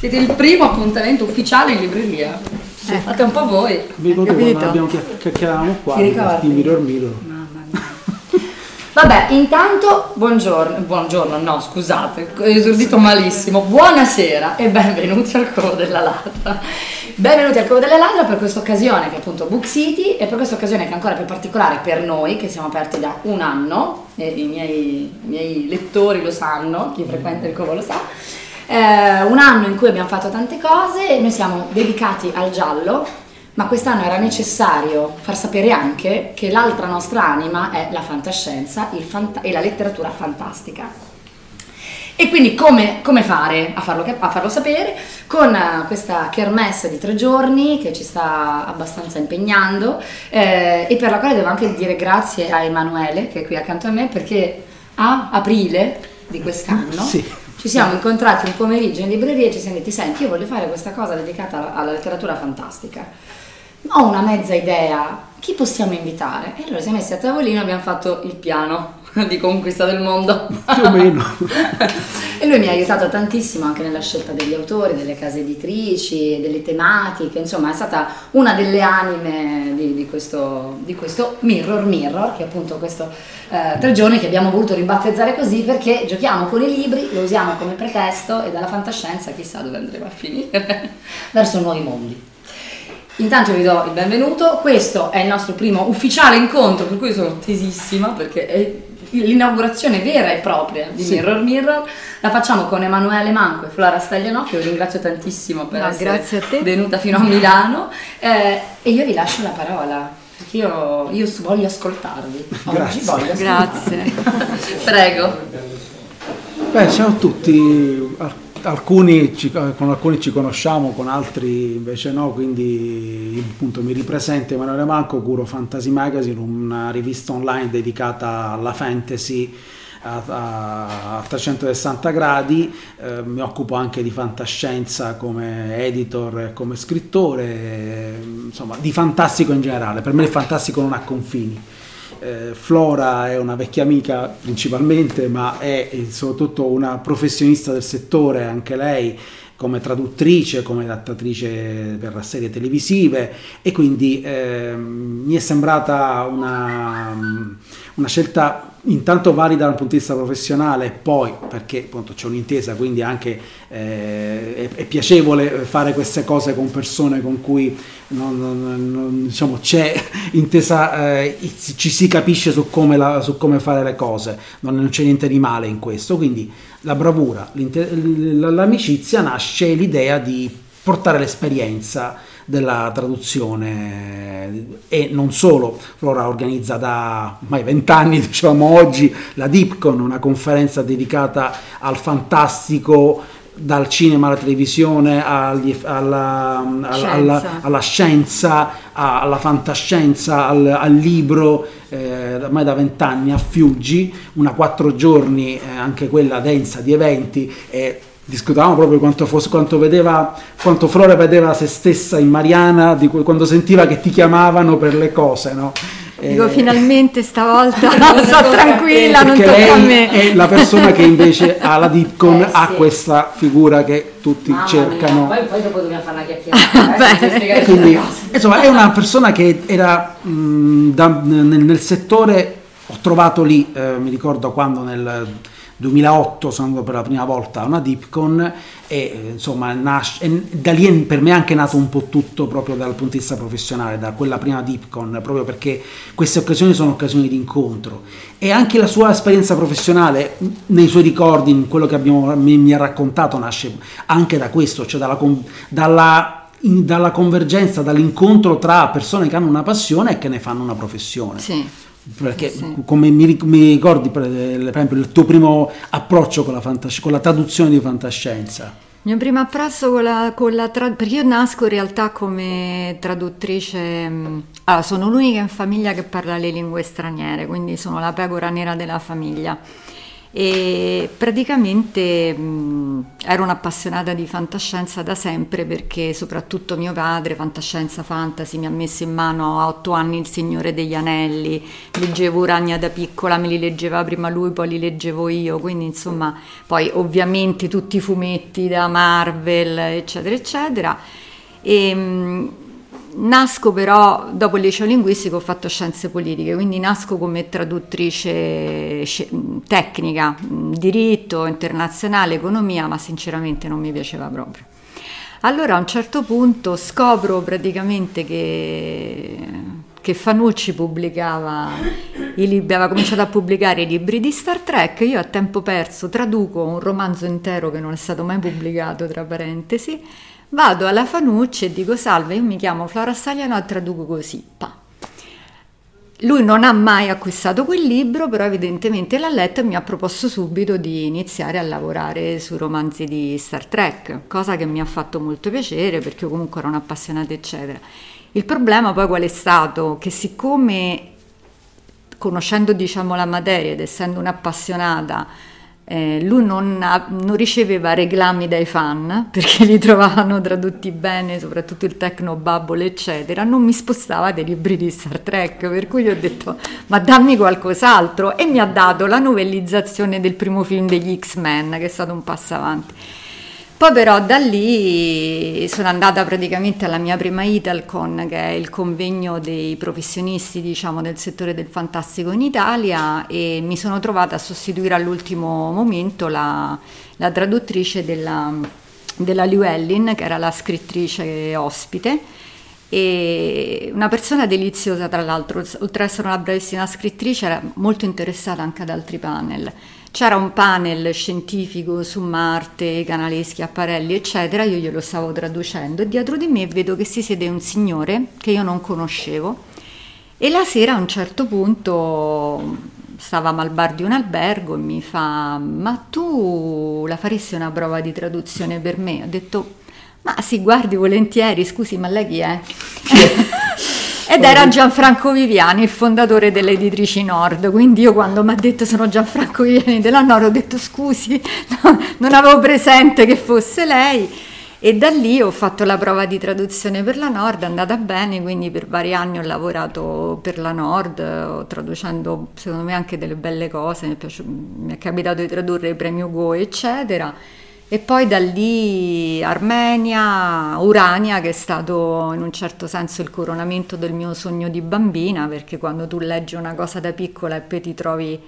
Siete il primo appuntamento ufficiale in libreria. Eh. Fate un po' voi. Mi ricordo quando abbiamo chiacchieravamo qua di Mirror Mirror. Vabbè, intanto buongiorno, buongiorno, no scusate, ho esordito malissimo, buonasera e benvenuti al Covo della Ladra. Benvenuti al Covo della Ladra per questa occasione che è appunto Book City e per questa occasione che è ancora più particolare per noi che siamo aperti da un anno, e i miei, i miei lettori lo sanno, chi frequenta il Covo lo sa, eh, un anno in cui abbiamo fatto tante cose noi siamo dedicati al giallo, ma quest'anno era necessario far sapere anche che l'altra nostra anima è la fantascienza fanta- e la letteratura fantastica. E quindi come, come fare a farlo, a farlo, sapere? Con uh, questa kermesse di tre giorni che ci sta abbastanza impegnando eh, e per la quale devo anche dire grazie a Emanuele che è qui accanto a me perché a aprile di quest'anno sì ci siamo incontrati un pomeriggio in libreria e ci siamo detti, senti, io voglio fare questa cosa dedicata alla letteratura fantastica. Ho una mezza idea, chi possiamo invitare? E allora siamo messi a tavolino e abbiamo fatto il piano di conquista del mondo. Più o meno. e lui mi ha aiutato tantissimo anche nella scelta degli autori, delle case editrici, delle tematiche, insomma è stata una delle anime di, di, questo, di questo, Mirror Mirror, che è appunto questo eh, tre giorni che abbiamo voluto ribattezzare così perché giochiamo con i libri, lo usiamo come pretesto e dalla fantascienza chissà dove andremo a finire, verso nuovi mondi. Intanto vi do il benvenuto, questo è il nostro primo ufficiale incontro, per cui sono tesissima perché è l'inaugurazione vera e propria di sì. Mirror Mirror. La facciamo con Emanuele Manco e Flora Stagliano, che io ringrazio tantissimo per no, essere venuta fino a Milano. Eh, e io vi lascio la parola. Perché io, io voglio ascoltarvi. Oggi voglio Grazie. Prego. Beh, ciao a tutti alcuni ci, con alcuni ci conosciamo, con altri invece no, quindi appunto mi ripresento Emanuele Manco, curo Fantasy Magazine, una rivista online dedicata alla fantasy a, a, a 360 gradi, eh, mi occupo anche di fantascienza come editor e come scrittore, eh, insomma di fantastico in generale, per me il fantastico non ha confini eh, Flora è una vecchia amica principalmente, ma è soprattutto una professionista del settore, anche lei come traduttrice, come adattatrice per serie televisive. E quindi eh, mi è sembrata una, una scelta intanto valida dal punto di vista professionale poi perché appunto c'è un'intesa quindi anche eh, è, è, piacevole fare queste cose con persone con cui non, non, non, diciamo, c'è intesa eh, ci si capisce su come, la, su come, fare le cose. Non, c'è niente di male in questo. Quindi la bravura l'amicizia nasce l'idea di portare l'esperienza della traduzione e non solo, Flora organizza da ormai vent'anni, diciamo oggi, la Dipcon, una conferenza dedicata al fantastico dal cinema alla televisione agli, alla, alla, alla, alla, scienza, alla fantascienza, al, al libro, eh, ormai da vent'anni a Fiuggi, una quattro giorni, eh, anche quella densa di eventi. Eh, discutavamo proprio quanto, fosse, quanto, vedeva, quanto Flora vedeva se stessa in Mariana, di, quando sentiva che ti chiamavano per le cose, no? Dico, eh, finalmente stavolta sto tranquilla, non tocca a me. È la persona che invece ha la Dipcon, eh, sì. ha questa figura che tutti Mamma cercano. Poi, poi, dopo dobbiamo fare una chiacchierata. Eh, Quindi, insomma, è una persona che era mh, da, nel, nel, settore, ho trovato lì, eh, mi ricordo quando nel 2008 sono andato per la prima volta a una Dipcon e insomma nasce, e da lì per me è anche nato un po' tutto proprio dal punto di vista professionale, da quella prima Dipcon, proprio perché queste occasioni sono occasioni di incontro e anche la sua esperienza professionale nei suoi ricordi, in quello che abbiamo, mi, mi ha raccontato, nasce anche da questo, cioè dalla, dalla in, dalla convergenza, dall'incontro tra persone che hanno una passione e che ne fanno una professione. Sì. Perché sì. come mi, mi, ricordi per esempio il tuo primo approccio con la, fantas- con la traduzione di fantascienza? Il mio primo approccio con la, con la tra- perché io nasco in realtà come traduttrice, allora, sono l'unica in famiglia che parla le lingue straniere, quindi sono la pecora nera della famiglia. E praticamente mh, ero un'appassionata di fantascienza da sempre perché soprattutto mio padre, fantascienza fantasy, mi ha messo in mano a otto anni Il Signore degli Anelli, leggevo Urania da piccola, me li leggeva prima lui, poi li leggevo io, quindi insomma poi ovviamente tutti i fumetti da Marvel, eccetera, eccetera. E, mh, Nasco però, dopo il liceo linguistico ho fatto scienze politiche, quindi nasco come traduttrice tecnica, diritto internazionale, economia, ma sinceramente non mi piaceva proprio. Allora a un certo punto scopro praticamente che, che Fanucci pubblicava i libri, aveva cominciato a pubblicare i libri di Star Trek, io a tempo perso traduco un romanzo intero che non è stato mai pubblicato, tra parentesi, Vado alla Fanucci e dico salve, io mi chiamo Flora Stagliano e traduco così. Pa. Lui non ha mai acquistato quel libro, però evidentemente l'ha letto e mi ha proposto subito di iniziare a lavorare sui romanzi di Star Trek, cosa che mi ha fatto molto piacere perché io comunque ero un'appassionata, eccetera. Il problema poi qual è stato? Che siccome conoscendo diciamo la materia ed essendo un'appassionata, eh, lui non, ha, non, riceveva reclami dai fan perché li trovavano tradotti bene, soprattutto il Techno Bubble, eccetera. Non mi spostava dei libri di Star Trek, per cui gli ho detto: Ma dammi qualcos'altro. E mi ha dato la novellizzazione del primo film degli X-Men, che è stato un passo avanti. Poi però da lì sono andata praticamente alla mia prima Italcon, che è il convegno dei professionisti diciamo, del settore del fantastico in Italia e mi sono trovata a sostituire all'ultimo momento la, la traduttrice della, della Llewellyn, che era la scrittrice ospite. E una persona deliziosa tra l'altro, oltre ad essere una bravissima scrittrice era molto interessata anche ad altri panel. C'era un panel scientifico su Marte, canali Schiaparelli, eccetera, io glielo stavo traducendo e dietro di me vedo che si siede un signore che io non conoscevo e la sera a un certo punto stavamo al bar di un albergo e mi fa ma tu la faresti una prova di traduzione per me? Ho detto ma sì, guardi volentieri, scusi, ma lei chi è? Ed era Gianfranco Viviani, il fondatore delle editrici Nord, quindi io quando mi ha detto sono Gianfranco Viviani della Nord ho detto scusi, no, non avevo presente che fosse lei e da lì ho fatto la prova di traduzione per la Nord, è andata bene, quindi per vari anni ho lavorato per la Nord, traducendo secondo me anche delle belle cose, mi è, piaciuto, mi è capitato di tradurre il premio Go, eccetera. E poi da lì Armenia, Urania, che è stato in un certo senso il coronamento del mio sogno di bambina, perché quando tu leggi una cosa da piccola e poi ti trovi,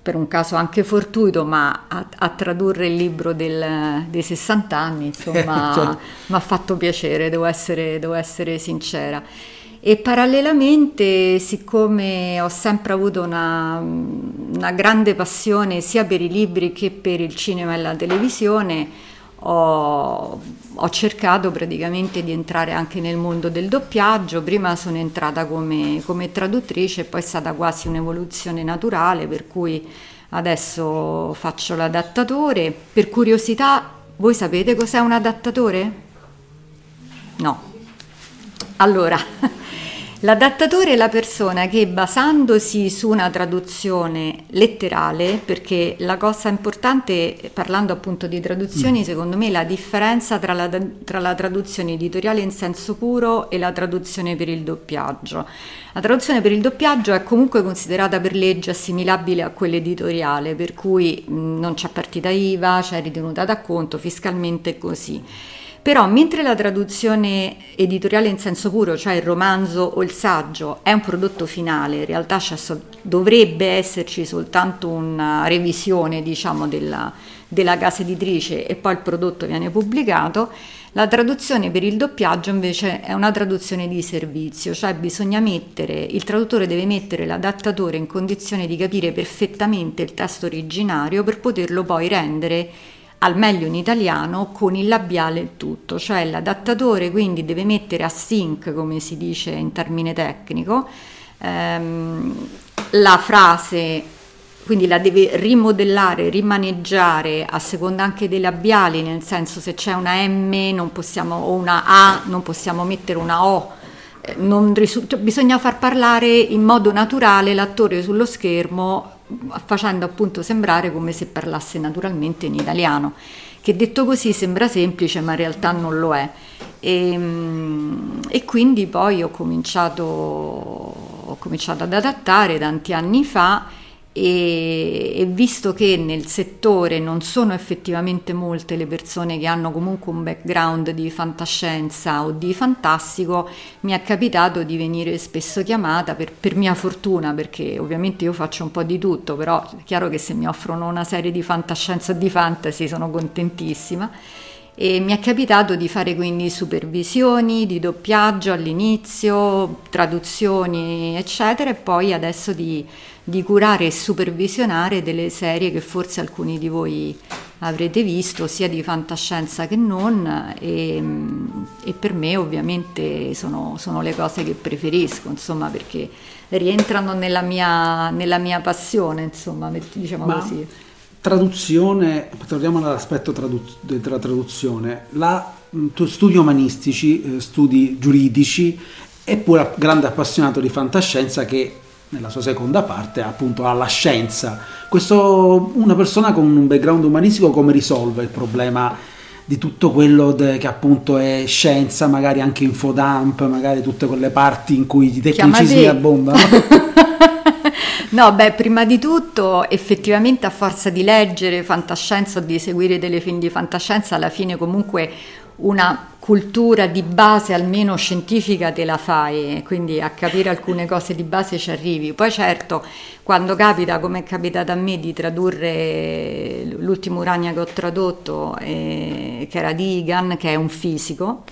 per un caso anche fortuito, ma a, a tradurre il libro del, dei 60 anni, insomma, certo. mi ha fatto piacere, devo essere, devo essere sincera. E parallelamente, siccome ho sempre avuto una, una, grande passione sia per i libri che per il cinema e la televisione, ho, ho, cercato praticamente di entrare anche nel mondo del doppiaggio. Prima sono entrata come, come traduttrice poi è stata quasi un'evoluzione naturale, per cui adesso faccio l'adattatore. Per curiosità, voi sapete cos'è un adattatore? No. Allora, L'adattatore è la persona che basandosi su una traduzione letterale, perché la cosa importante, parlando appunto di traduzioni, mm. secondo me è la differenza tra la, tra la, traduzione editoriale in senso puro e la traduzione per il doppiaggio. La traduzione per il doppiaggio è comunque considerata per legge assimilabile a quella editoriale, per cui mh, non c'è partita IVA, c'è ritenuta da conto, fiscalmente così. Però mentre la traduzione editoriale in senso puro, cioè il romanzo o il saggio, è un prodotto finale, in realtà dovrebbe esserci soltanto una revisione diciamo, della, della casa editrice e poi il prodotto viene pubblicato, la traduzione per il doppiaggio invece è una traduzione di servizio, cioè bisogna mettere, il traduttore deve mettere l'adattatore in condizione di capire perfettamente il testo originario per poterlo poi rendere al meglio in italiano con il labiale il tutto, cioè l'adattatore quindi deve mettere a sync, come si dice in termine tecnico, ehm, la frase, quindi la deve rimodellare, rimaneggiare a seconda anche dei labiali, nel senso se c'è una M possiamo, o una A non possiamo mettere una O. Risulta, bisogna far parlare in modo naturale l'attore sullo schermo facendo appunto sembrare come se parlasse naturalmente in italiano, che detto così sembra semplice ma in realtà non lo è. E, ehm, e quindi poi ho cominciato, ho cominciato ad adattare tanti anni fa e, e, visto che nel settore non sono effettivamente molte le persone che hanno comunque un background di fantascienza o di fantastico, mi è capitato di venire spesso chiamata per, per mia fortuna, perché ovviamente io faccio un po' di tutto, però è chiaro che se mi offrono una serie di fantascienza o di fantasy sono contentissima. E mi è capitato di fare quindi supervisioni di doppiaggio all'inizio, traduzioni eccetera e poi adesso di, di, curare e supervisionare delle serie che forse alcuni di voi avrete visto sia di fantascienza che non e, e per me ovviamente sono, sono, le cose che preferisco insomma perché rientrano nella mia, nella mia passione insomma diciamo Ma... così. traduzione, torniamo all'aspetto tradu- della traduzione, la, studi umanistici, eh, studi giuridici e pure grande appassionato di fantascienza che nella sua seconda parte appunto ha la scienza. Questo, una persona con un background umanistico come risolve il problema di tutto quello de, che appunto è scienza, magari anche infodump, magari tutte quelle parti in cui i tecnicismi abbondano? No, beh, prima di tutto, effettivamente a forza di leggere fantascienza o di seguire delle film di fantascienza, alla fine comunque una cultura di base almeno scientifica te la fai, quindi a capire alcune cose di base ci arrivi. Poi certo, quando capita, come è capitato a me, di tradurre l'ultimo Urania che ho tradotto, eh, che era di Egan, che è un fisico,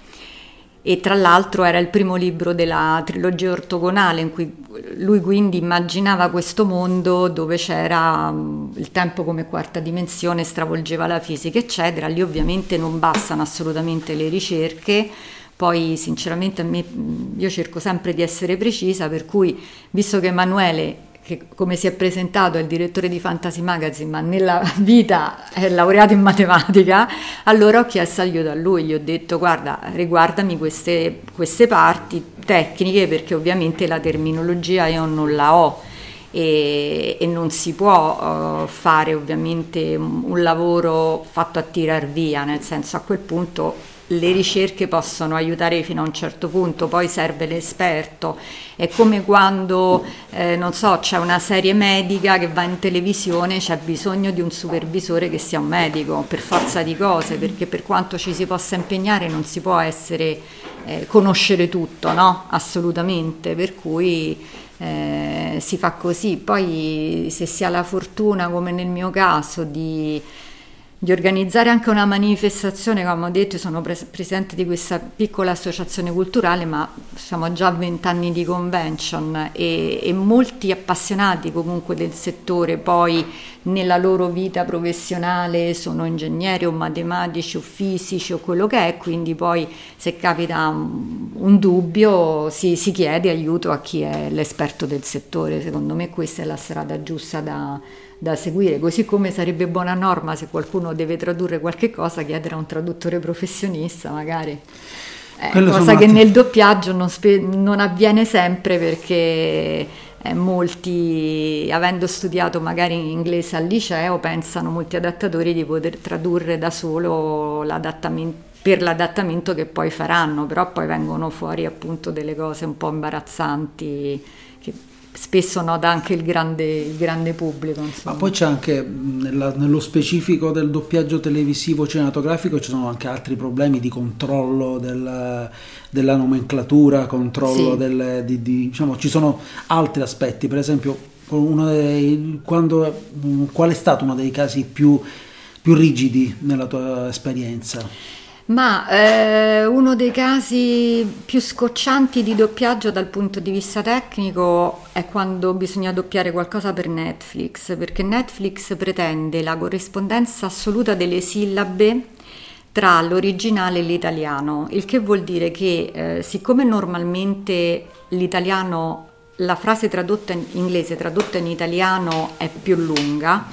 e tra l'altro era il primo libro della trilogia ortogonale in cui lui quindi immaginava questo mondo dove c'era mm, il tempo come quarta dimensione, stravolgeva la fisica eccetera, lì ovviamente non bastano assolutamente le ricerche, poi sinceramente me, mm, io cerco sempre di essere precisa per cui visto che Emanuele che come si è presentato è il direttore di Fantasy Magazine, ma nella vita è laureato in matematica, allora ho chiesto aiuto a lui, gli ho detto guarda riguardami queste, queste parti tecniche perché ovviamente la terminologia io non la ho. E, e, non si può uh, fare ovviamente un, un, lavoro fatto a tirar via, nel senso a quel punto le ricerche possono aiutare fino a un certo punto, poi serve l'esperto. È come quando, eh, non so, c'è una serie medica che va in televisione, c'è bisogno di un supervisore che sia un medico, per forza di cose, perché per quanto ci si possa impegnare non si può essere, eh, conoscere tutto, no? Assolutamente, per cui eh, si fa così. Poi se si ha la fortuna, come nel mio caso, di di organizzare anche una manifestazione, come ho detto, sono pres- presidente di questa piccola associazione culturale, ma siamo già a vent'anni di convention e, e, molti appassionati comunque del settore poi nella loro vita professionale sono ingegneri o matematici o fisici o quello che è, quindi poi se capita un, un dubbio si, si chiede aiuto a chi è l'esperto del settore, secondo me questa è la strada giusta da da seguire, così come sarebbe buona norma se qualcuno deve tradurre qualche cosa chiedere a un traduttore professionista magari. Eh, cosa che nel doppiaggio non, spe- non avviene sempre perché eh, molti, avendo studiato magari in inglese al liceo, pensano molti adattatori di poter tradurre da solo l'adattamento per l'adattamento che poi faranno, però poi vengono fuori appunto delle cose un po' imbarazzanti che spesso nota anche il grande, il grande pubblico. Insomma. Ma poi c'è anche nella, nello specifico del doppiaggio televisivo cinematografico ci sono anche altri problemi di controllo del, della nomenclatura, controllo sì. del, di, di, diciamo, ci sono altri aspetti, per esempio dei, quando, qual è stato uno dei casi più, più rigidi nella tua esperienza? Ma eh, uno dei casi più scoccianti di doppiaggio dal punto di vista tecnico è quando bisogna doppiare qualcosa per Netflix, perché Netflix pretende la corrispondenza assoluta delle sillabe tra l'originale e l'italiano, il che vuol dire che eh, siccome normalmente l'italiano, la frase tradotta in inglese tradotta in italiano è più lunga,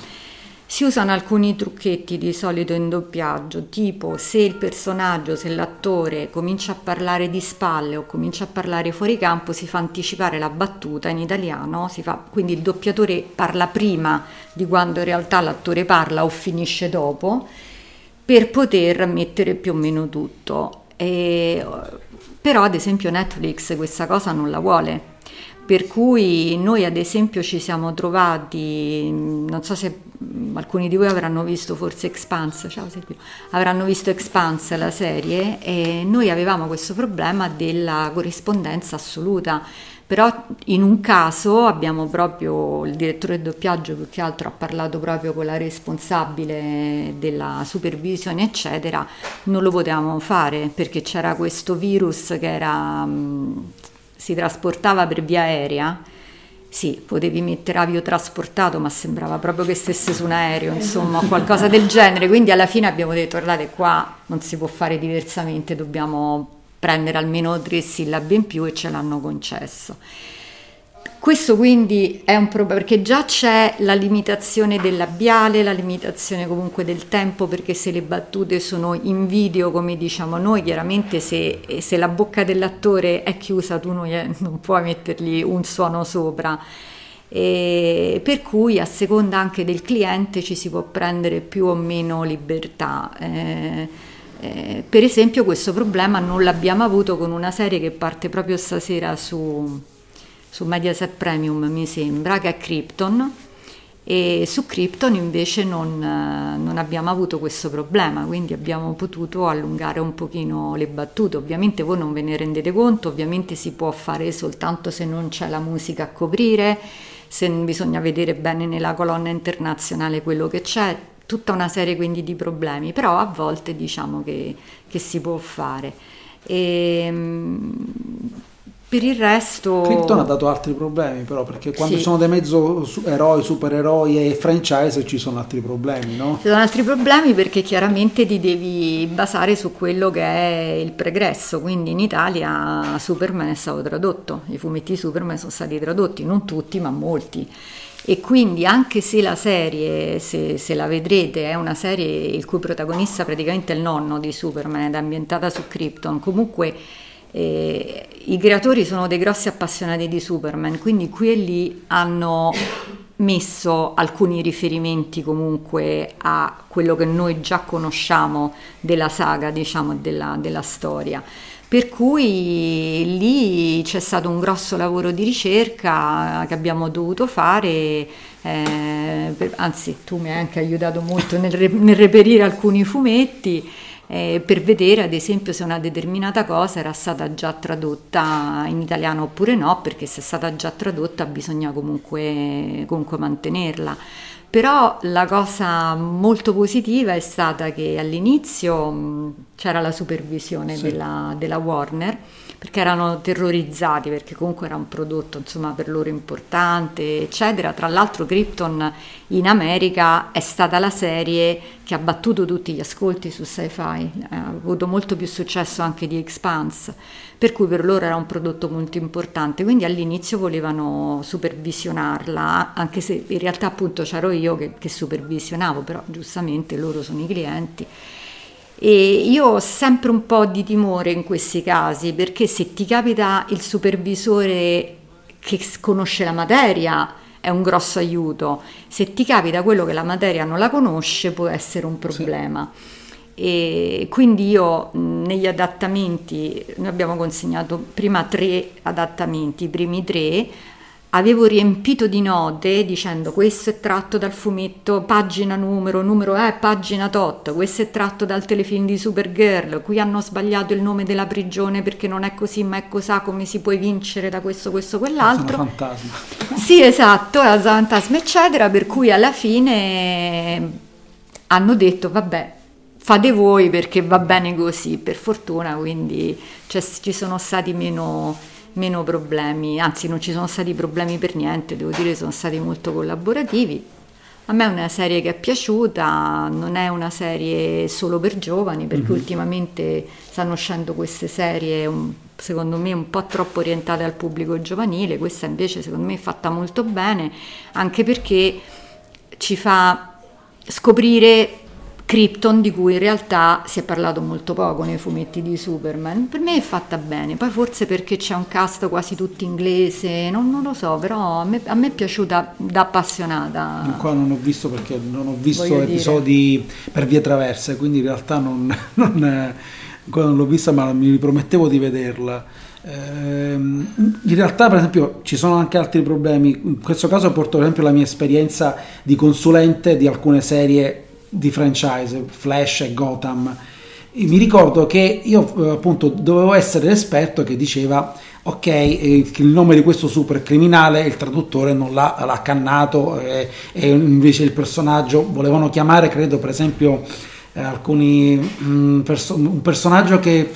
Si usano alcuni trucchetti di solito in doppiaggio, tipo se il personaggio, se l'attore comincia a parlare di spalle o comincia a parlare fuori campo, si fa anticipare la battuta in italiano, fa, quindi il doppiatore parla prima di quando in realtà l'attore parla o finisce dopo, per poter mettere più o meno tutto. E, però ad esempio Netflix questa cosa non la vuole per cui noi ad esempio ci siamo trovati, non so se alcuni di voi avranno visto forse Expanse, ciao Silvio, avranno visto Expanse la serie e noi avevamo questo problema della corrispondenza assoluta, però in un caso abbiamo proprio il direttore del doppiaggio più che altro ha parlato proprio con la responsabile della supervisione eccetera, non lo potevamo fare perché c'era questo virus che era si trasportava per via aerea, sì, potevi mettere aviotrasportato, ma sembrava proprio che stesse su un aereo, insomma, qualcosa del genere. Quindi alla fine abbiamo detto, guardate, qua non si può fare diversamente, dobbiamo prendere almeno tre sillabe in più e ce l'hanno concesso. Questo quindi è un problema perché già c'è la limitazione del labiale, la limitazione comunque del tempo perché se le battute sono in video come diciamo noi, chiaramente se, se la bocca dell'attore è chiusa tu non, non puoi mettergli un suono sopra. E per cui a seconda anche del cliente ci si può prendere più o meno libertà. Eh, eh, per esempio questo problema non l'abbiamo avuto con una serie che parte proprio stasera su su Mediaset Premium mi sembra, che è Krypton e su Krypton invece non, non, abbiamo avuto questo problema, quindi abbiamo potuto allungare un pochino le battute. Ovviamente voi non ve ne rendete conto, ovviamente si può fare soltanto se non c'è la musica a coprire, se bisogna vedere bene nella colonna internazionale quello che c'è, tutta una serie quindi di problemi, però a volte diciamo che, che si può fare. E, ehm, per il resto... Krypton ha dato altri problemi però, perché quando sì. sono dei mezzo eroi, supereroi e franchise ci sono altri problemi, no? Ci sono altri problemi perché chiaramente ti devi basare su quello che è il pregresso, quindi in Italia Superman è stato tradotto, i fumetti Superman sono stati tradotti, non tutti ma molti. E quindi anche se la serie, se, se la vedrete, è una serie il cui protagonista praticamente è il nonno di Superman ed è ambientata su Krypton, comunque eh, I creatori sono dei grossi appassionati di Superman, quindi qui e lì hanno messo alcuni riferimenti comunque a quello che noi già conosciamo della saga, diciamo, della, della storia. Per cui lì c'è stato un grosso lavoro di ricerca che abbiamo dovuto fare, eh, per, anzi tu mi hai anche aiutato molto nel, nel reperire alcuni fumetti eh, per vedere ad esempio se una determinata cosa era stata già tradotta in italiano oppure no, perché se è stata già tradotta bisogna comunque, comunque mantenerla. Però la cosa molto positiva è stata che all'inizio mh, c'era la supervisione sì. della, della Warner perché erano terrorizzati perché comunque era un prodotto insomma per loro importante eccetera. Tra l'altro Krypton in America è stata la serie che ha battuto tutti gli ascolti su sci-fi. Ha avuto molto più successo anche di Expanse per cui per loro era un prodotto molto importante. Quindi all'inizio volevano supervisionarla anche se in realtà appunto c'ero io che, che supervisionavo però giustamente loro sono i clienti e io ho sempre un po' di timore in questi casi perché se ti capita il supervisore che conosce la materia è un grosso aiuto, se ti capita quello che la materia non la conosce può essere un problema. Sì. E quindi io negli adattamenti, noi abbiamo consegnato prima tre adattamenti, i primi tre, avevo riempito di note dicendo questo è tratto dal fumetto pagina numero, numero è pagina tot, questo è tratto dal telefilm di Supergirl, qui hanno sbagliato il nome della prigione perché non è così ma è cos'ha, come si può vincere da questo, questo, quell'altro. Sono fantasma. Sì, esatto, è fantasma eccetera, per cui alla fine hanno detto vabbè fate voi perché va bene così, per fortuna, quindi cioè, ci sono stati meno meno problemi, anzi non ci sono stati problemi per niente, devo dire sono stati molto collaborativi. A me è una serie che è piaciuta, non è una serie solo per giovani, perché mm-hmm. ultimamente stanno uscendo queste serie un, secondo me un po' troppo orientate al pubblico giovanile, questa invece secondo me è fatta molto bene, anche perché ci fa scoprire Krypton di cui in realtà si è parlato molto poco nei fumetti di Superman. Per me è fatta bene, poi forse perché c'è un cast quasi tutto inglese, non, non lo so, però a me, a me, è piaciuta da appassionata. Qua non ho visto perché non ho visto Voglio episodi dire. per vie traverse, quindi in realtà non, non, non l'ho vista ma mi ripromettevo di vederla. Ehm, in realtà, per esempio, ci sono anche altri problemi. In questo caso porto per esempio la mia esperienza di consulente di alcune serie di franchise, Flash e Gotham. E mi ricordo che io eh, appunto dovevo essere l'esperto che diceva ok, il nome di questo super criminale il traduttore non l'ha, l'ha cannato e, eh, e, invece il personaggio volevano chiamare, credo per esempio, eh, alcuni, mh, mm, perso- un personaggio che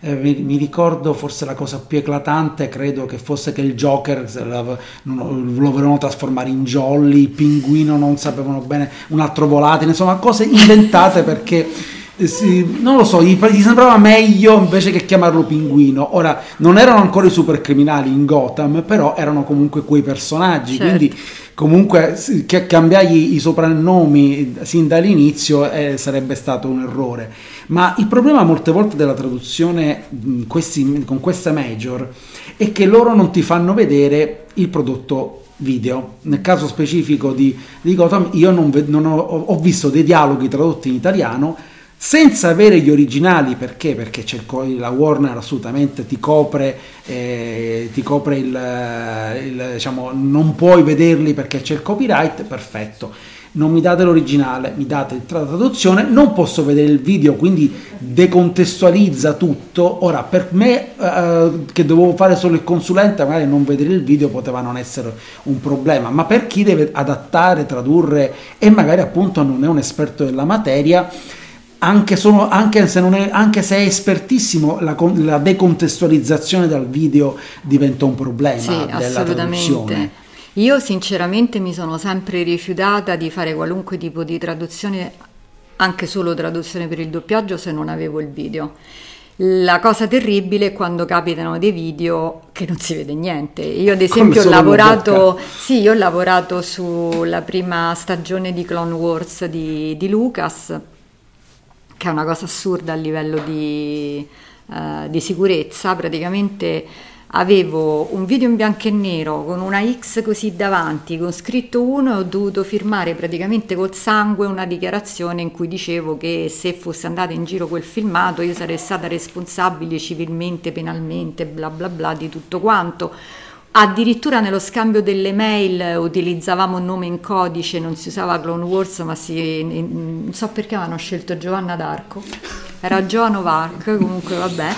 eh, mi, mi, ricordo forse la cosa più eclatante credo che fosse che il Joker lo, volevano trasformare in Jolly, il pinguino non sapevano bene, un altro volatile, insomma cose inventate perché eh, sì, non lo so, gli, gli, sembrava meglio invece che chiamarlo pinguino. Ora, non erano ancora i super criminali in Gotham, però erano comunque quei personaggi, certo. quindi comunque cambiargli i soprannomi sin dall'inizio eh, sarebbe stato un errore. Ma il problema molte volte della traduzione questi, con queste major è che loro non ti fanno vedere il prodotto video. Nel caso specifico di, di Gotham, io non, non ho, ho, visto dei dialoghi tradotti in italiano senza avere gli originali perché? Perché la Warner assolutamente ti copre, eh, ti copre il, il, diciamo, non puoi vederli perché c'è il copyright, perfetto non mi date l'originale, mi date la traduzione, non posso vedere il video, quindi decontestualizza tutto. Ora, per me eh, che dovevo fare solo il consulente, magari non vedere il video poteva non essere un problema, ma per chi deve adattare, tradurre e magari appunto non è un esperto della materia, anche, sono, anche, se, è, anche se, è, espertissimo, la, la, decontestualizzazione dal video diventa un problema sì, della traduzione. Io sinceramente mi sono sempre rifiutata di fare qualunque tipo di traduzione, anche solo traduzione per il doppiaggio, se non avevo il video. La cosa terribile è quando capitano dei video che non si vede niente. Io ad esempio ho lavorato, sì, ho lavorato sulla prima stagione di Clone Wars di, di Lucas, che è una cosa assurda a livello di, uh, di sicurezza. Praticamente avevo un video in bianco e nero con una X così davanti, con scritto 1 e ho dovuto firmare praticamente col sangue una dichiarazione in cui dicevo che se fosse andato in giro quel filmato io sarei stata responsabile civilmente, penalmente, bla bla bla di tutto quanto. Addirittura nello scambio delle mail utilizzavamo un nome in codice, non si usava Clone Wars, ma si, non so perché avevano scelto Giovanna d'Arco. Era of Arc, comunque vabbè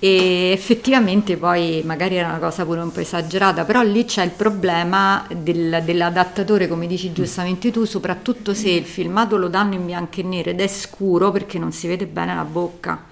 e effettivamente poi magari era una cosa pure un po' esagerata, però lì c'è il problema del, dell'adattatore, come dici giustamente tu, soprattutto se il filmato lo danno in bianco e nero ed è scuro perché non si vede bene la bocca,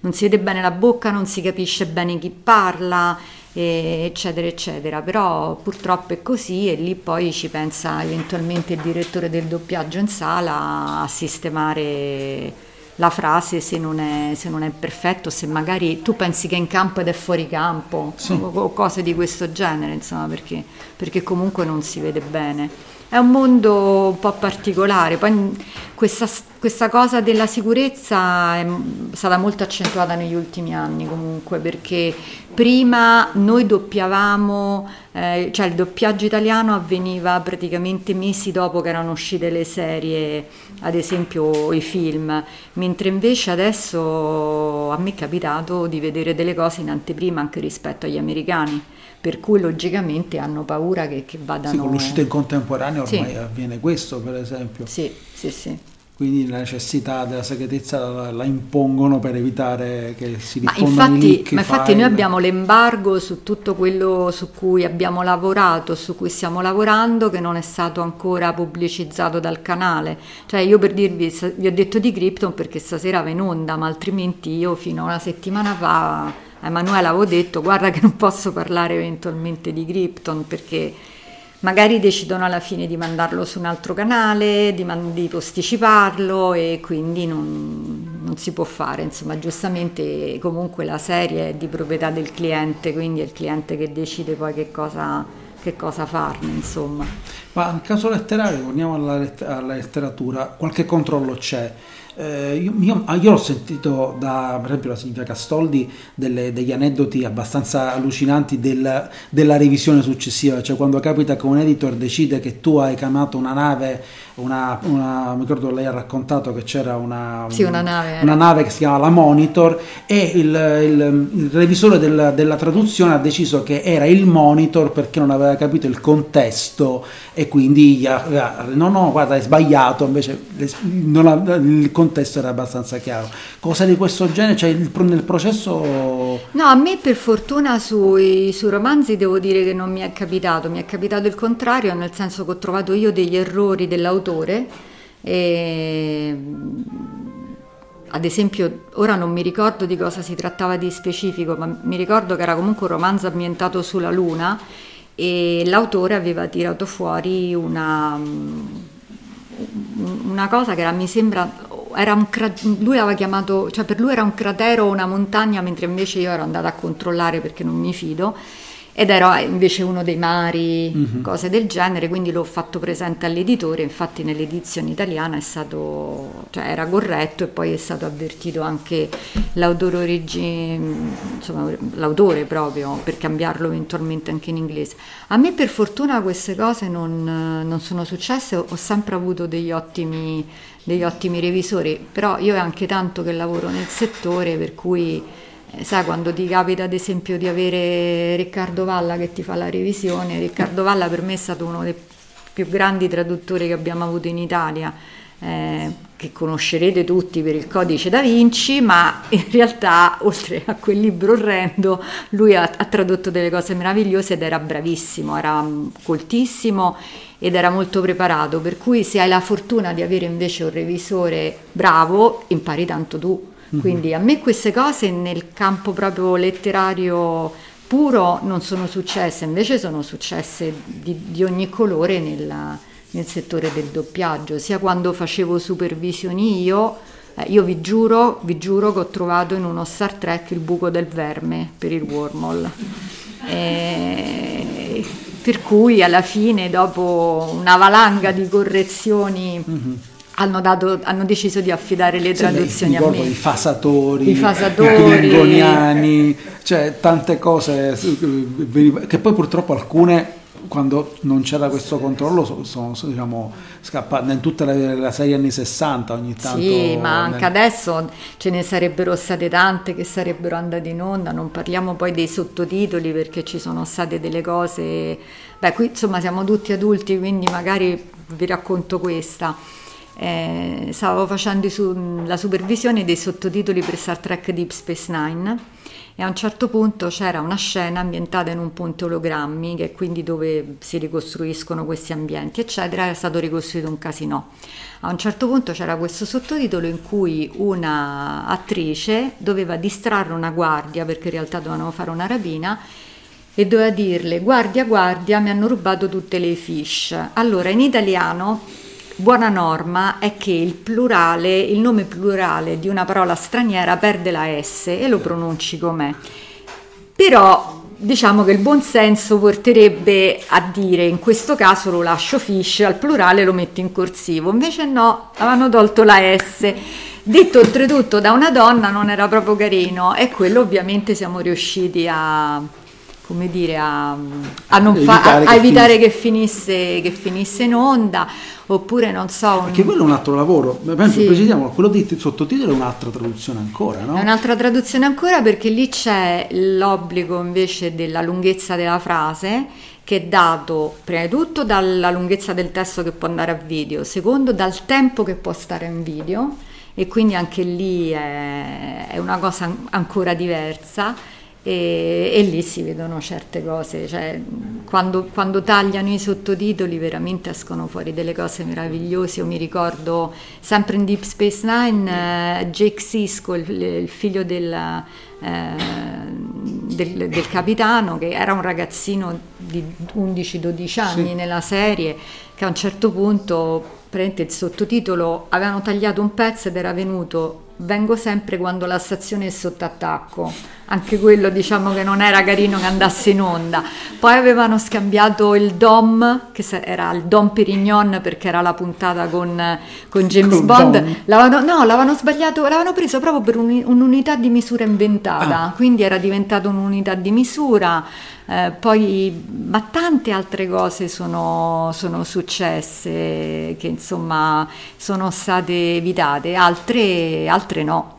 non si vede bene la bocca, non si capisce bene chi parla, eccetera, eccetera, però purtroppo è così e lì poi ci pensa eventualmente il direttore del doppiaggio in sala a sistemare la frase se non, è, se non, è, perfetto, se magari tu pensi che è in campo ed è fuori campo sì. o, o, cose di questo genere, insomma, perché, perché comunque non si vede bene. È un mondo un po' particolare, poi questa, questa cosa della sicurezza è stata molto accentuata negli ultimi anni comunque, perché prima noi doppiavamo, eh, cioè il doppiaggio italiano avveniva praticamente mesi dopo che erano uscite le serie, ad esempio i film, mentre invece adesso a me è capitato di vedere delle cose in anteprima anche rispetto agli americani per cui logicamente hanno paura che, che vadano... Sì, con l'uscita in contemporanea ormai sì. avviene questo per esempio. Sì, sì, sì. Quindi la necessità della segretezza la, la impongono per evitare che si diffondano ma infatti, i Ma infatti file. noi abbiamo l'embargo su tutto quello su cui abbiamo lavorato, su cui stiamo lavorando, che non è stato ancora pubblicizzato dal canale. Cioè io per dirvi, vi ho detto di Krypton perché stasera va in onda, ma altrimenti io fino a una settimana fa a Emanuela avevo detto guarda che non posso parlare eventualmente di Krypton perché magari decidono alla fine di mandarlo su un altro canale, di, man- di posticiparlo e quindi non, non, si può fare. Insomma, giustamente comunque la serie è di proprietà del cliente, quindi è il cliente che decide poi che cosa, che cosa farne, insomma. Ma nel caso letterario, torniamo alla, alla letteratura, qualche controllo c'è. Eh, io, io, ah, io, ho sentito da per esempio la Silvia Castoldi delle, degli aneddoti abbastanza allucinanti del, della revisione successiva, cioè quando capita che un editor decide che tu hai chiamato una nave, una, una, mi ricordo lei ha raccontato che c'era una, sì, una, nave, una nave, che si chiama la Monitor e il, il, il revisore del, della traduzione ha deciso che era il Monitor perché non aveva capito il contesto e quindi gli ha, no no guarda hai sbagliato, invece non ha, il contesto era abbastanza chiaro. Cosa di questo genere? Cioè il, nel processo... No, a me per fortuna sui, sui, romanzi devo dire che non mi è capitato, mi è capitato il contrario, nel senso che ho trovato io degli errori dell'autore. E, ad esempio, ora non mi ricordo di cosa si trattava di specifico, ma mi ricordo che era comunque un romanzo ambientato sulla Luna e l'autore aveva tirato fuori una, una cosa che era, mi sembra un lui aveva chiamato, cioè per lui era un cratere o una montagna, mentre invece io ero andata a controllare perché non mi fido ed era invece uno dei mari, mm-hmm. cose del genere, quindi l'ho fatto presente all'editore, infatti nell'edizione italiana è stato, cioè era corretto e poi è stato avvertito anche l'autore, origi, insomma, l'autore proprio per cambiarlo eventualmente anche in inglese. A me per fortuna queste cose non, non sono successe, ho sempre avuto degli ottimi, degli ottimi revisori, però io è anche tanto che lavoro nel settore per cui eh, sai quando ti capita ad esempio di avere Riccardo Valla che ti fa la revisione, Riccardo Valla per me è stato uno dei più grandi traduttori che abbiamo avuto in Italia, eh, che conoscerete tutti per il codice da Vinci, ma in realtà oltre a quel libro orrendo lui ha, ha tradotto delle cose meravigliose ed era bravissimo, era mm, coltissimo ed era molto preparato, per cui se hai la fortuna di avere invece un revisore bravo, impari tanto tu Mhm. Quindi a me queste cose nel campo proprio letterario puro non sono successe, invece sono successe di, di ogni colore nella, nel settore del doppiaggio, sia quando facevo supervisioni io, eh, io vi giuro, vi giuro che ho trovato in uno Star Trek il buco del verme per il wormhole. E, per cui alla fine, dopo una valanga di correzioni, mm-hmm hanno, dato, hanno, deciso di affidare le traduzioni sì, a me. I fasatori, i, fasatori. i cioè tante cose che poi purtroppo alcune quando non c'era questo controllo sono, sono diciamo, scappate in tutta la, la, serie anni 60 ogni tanto. Sì, ma anche nel... adesso ce ne sarebbero state tante che sarebbero andate in onda, non parliamo poi dei sottotitoli perché ci sono state delle cose, beh qui insomma siamo tutti adulti quindi magari vi racconto questa eh, stavo facendo su, la supervisione dei sottotitoli per Star Trek Deep Space Nine e a un certo punto c'era una scena ambientata in un ponte ologrammi, che è quindi dove si ricostruiscono questi ambienti, eccetera, è stato ricostruito un casino. A un certo punto c'era questo sottotitolo in cui una attrice doveva distrarre una guardia, perché in realtà dovevano fare una rapina, e doveva dirle guardia guardia mi hanno rubato tutte le fish. Allora in italiano buona norma è che il plurale, il nome plurale di una parola straniera perde la S e lo pronunci com'è. Però diciamo che il buon senso porterebbe a dire in questo caso lo lascio fish, al plurale lo metto in corsivo, invece no, avevano tolto la S. Detto oltretutto da una donna non era proprio carino e quello ovviamente siamo riusciti a, come dire, a, a, fa, a, a evitare che finisse, che finisse, in onda, oppure non so... Un... Perché quello è un altro lavoro, sì. precisiamo, quello di sottotitolo è un'altra traduzione ancora, no? È un'altra traduzione ancora perché lì c'è l'obbligo invece della lunghezza della frase che è dato prima di tutto dalla lunghezza del testo che può andare a video, secondo dal tempo che può stare in video e quindi anche lì è, è una cosa ancora diversa e, e, lì si vedono certe cose, cioè, quando, quando, tagliano i sottotitoli veramente escono fuori delle cose meravigliose. Io mi ricordo sempre in Deep Space Nine eh, Jake Sisko, il, il figlio del, eh, del, del, capitano, che era un ragazzino di 11-12 anni sì. nella serie, che a un certo punto il sottotitolo avevano tagliato un pezzo ed era venuto vengo sempre quando la stazione è sotto attacco anche quello diciamo che non era carino che andasse in onda. Poi avevano scambiato il Dom, che era il Dom Perignon perché era la puntata con, con James con Bond. L'avevano, no, l'avevano sbagliato, l'avevano preso proprio per un, un'unità di misura inventata, ah. quindi era diventato un'unità di misura. Eh, poi, ma tante altre cose sono, sono, successe che insomma sono state evitate, altre, altre no.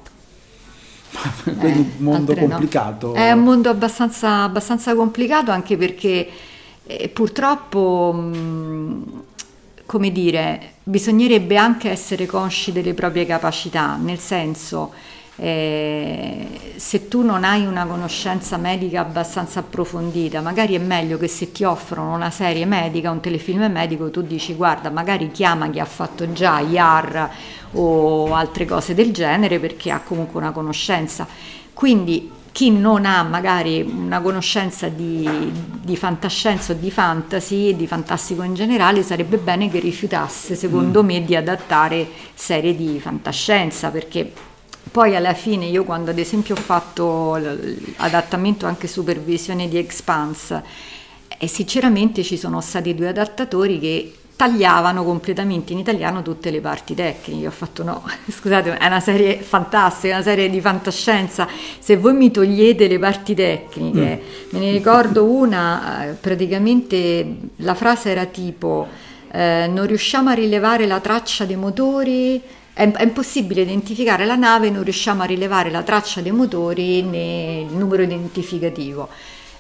Quindi eh, un mondo complicato. No. È un mondo abbastanza, abbastanza complicato anche perché eh, purtroppo, mh, come dire, bisognerebbe anche essere consci delle proprie capacità, nel senso eh, se tu non hai una conoscenza medica abbastanza approfondita, magari è meglio che se ti offrono una serie medica, un telefilm medico, tu dici guarda, magari chiama chi ha fatto già IAR o altre cose del genere perché ha comunque una conoscenza. Quindi chi non ha magari una conoscenza di, di fantascienza o di fantasy, di fantastico in generale, sarebbe bene che rifiutasse, secondo mm. me, di adattare serie di fantascienza perché poi alla fine io quando ad esempio ho fatto l'adattamento anche supervisione di Expanse e sinceramente ci sono stati due adattatori che tagliavano completamente in italiano tutte le parti tecniche. Io ho fatto no, scusate, è una serie fantastica, una serie di fantascienza. Se voi mi togliete le parti tecniche, mm. me ne ricordo una, eh, praticamente la frase era tipo eh, non riusciamo a rilevare la traccia dei motori è, è, impossibile identificare la nave, non riusciamo a rilevare la traccia dei motori né il numero identificativo.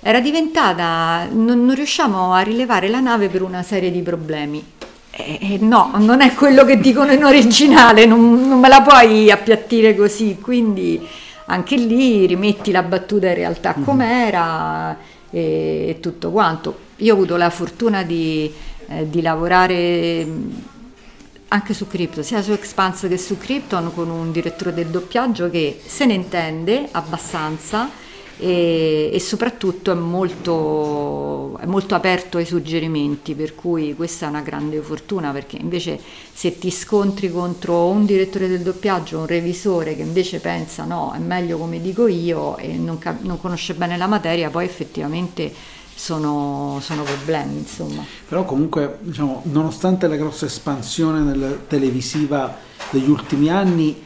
Era diventata, non, non riusciamo a rilevare la nave per una serie di problemi. Eh, eh, no, non è quello che dicono in originale, non, non me la puoi appiattire così, quindi anche lì rimetti la battuta in realtà mhm. com'era e, e tutto quanto. Io ho avuto la fortuna di, eh, di lavorare anche su Crypto, sia su Expanse che su Krypton con un direttore del doppiaggio che se ne intende abbastanza e, e soprattutto è molto, è molto, aperto ai suggerimenti, per cui questa è una grande fortuna perché invece se ti scontri contro un direttore del doppiaggio, un revisore che invece pensa no, è meglio come dico io e non, non conosce bene la materia, poi effettivamente sono, sono, problemi, insomma. Però comunque, diciamo, nonostante la grossa espansione televisiva degli ultimi anni,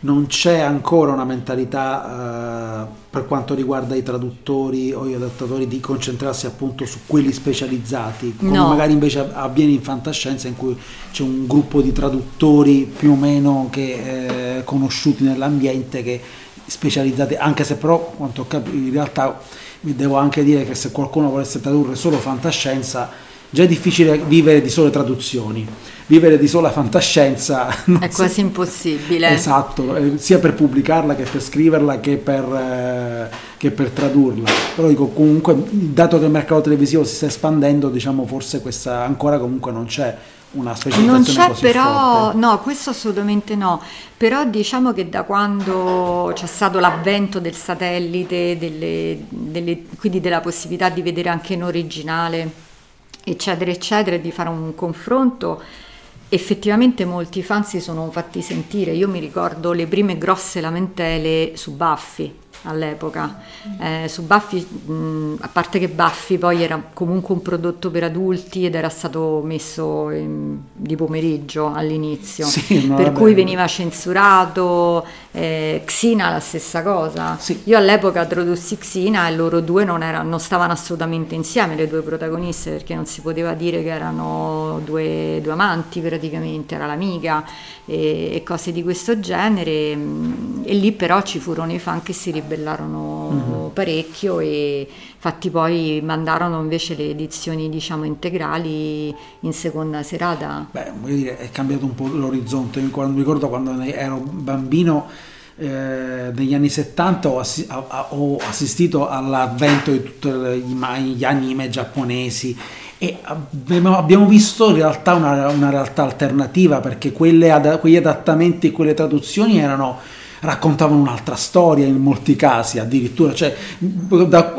non c'è ancora una mentalità eh, per quanto riguarda i traduttori o gli adattatori di concentrarsi appunto su quelli specializzati, come no. magari invece avviene in fantascienza in cui c'è un gruppo di traduttori più o meno che, eh, conosciuti nell'ambiente che specializzati, anche se però quanto capito in realtà vi devo anche dire che se qualcuno volesse tradurre solo fantascienza, già è difficile vivere di sole traduzioni. Vivere di sola fantascienza è quasi si... impossibile. Esatto, eh, sia per pubblicarla che per scriverla che per, eh, che per tradurla. Però dico comunque, dato che il mercato televisivo si sta espandendo, diciamo forse questa ancora comunque non c'è una specializzazione non c'è però, forte. no, questo assolutamente no, però diciamo che da quando c'è stato l'avvento del satellite, delle, delle, quindi della possibilità di vedere anche in originale, eccetera, eccetera, e di fare un confronto, effettivamente molti fan si sono fatti sentire. Io mi ricordo le prime grosse lamentele su Buffy all'epoca. Eh, su Buffy, mh, a parte che Buffy poi era comunque un prodotto per adulti ed era stato messo in, di pomeriggio all'inizio, sì, per cui veniva censurato. Eh, Xina la stessa cosa. Sì. Io all'epoca tradussi Xina e loro due non, erano, non, stavano assolutamente insieme, le due protagoniste, perché non si poteva dire che erano due, due amanti praticamente, era l'amica e, e cose di questo genere. E lì però ci furono i fan che si ribellavano ribellarono mm-hmm. parecchio e infatti poi mandarono invece le edizioni diciamo integrali in seconda serata. Beh, voglio dire, è cambiato un po' l'orizzonte, mi ricordo quando ero bambino eh, negli anni 70 ho, assi- ho, assistito all'avvento di tutti gli anime giapponesi e abbiamo visto in realtà una, una realtà alternativa perché ad- quegli adattamenti e quelle traduzioni erano raccontavano un'altra storia in molti casi addirittura, cioè, da,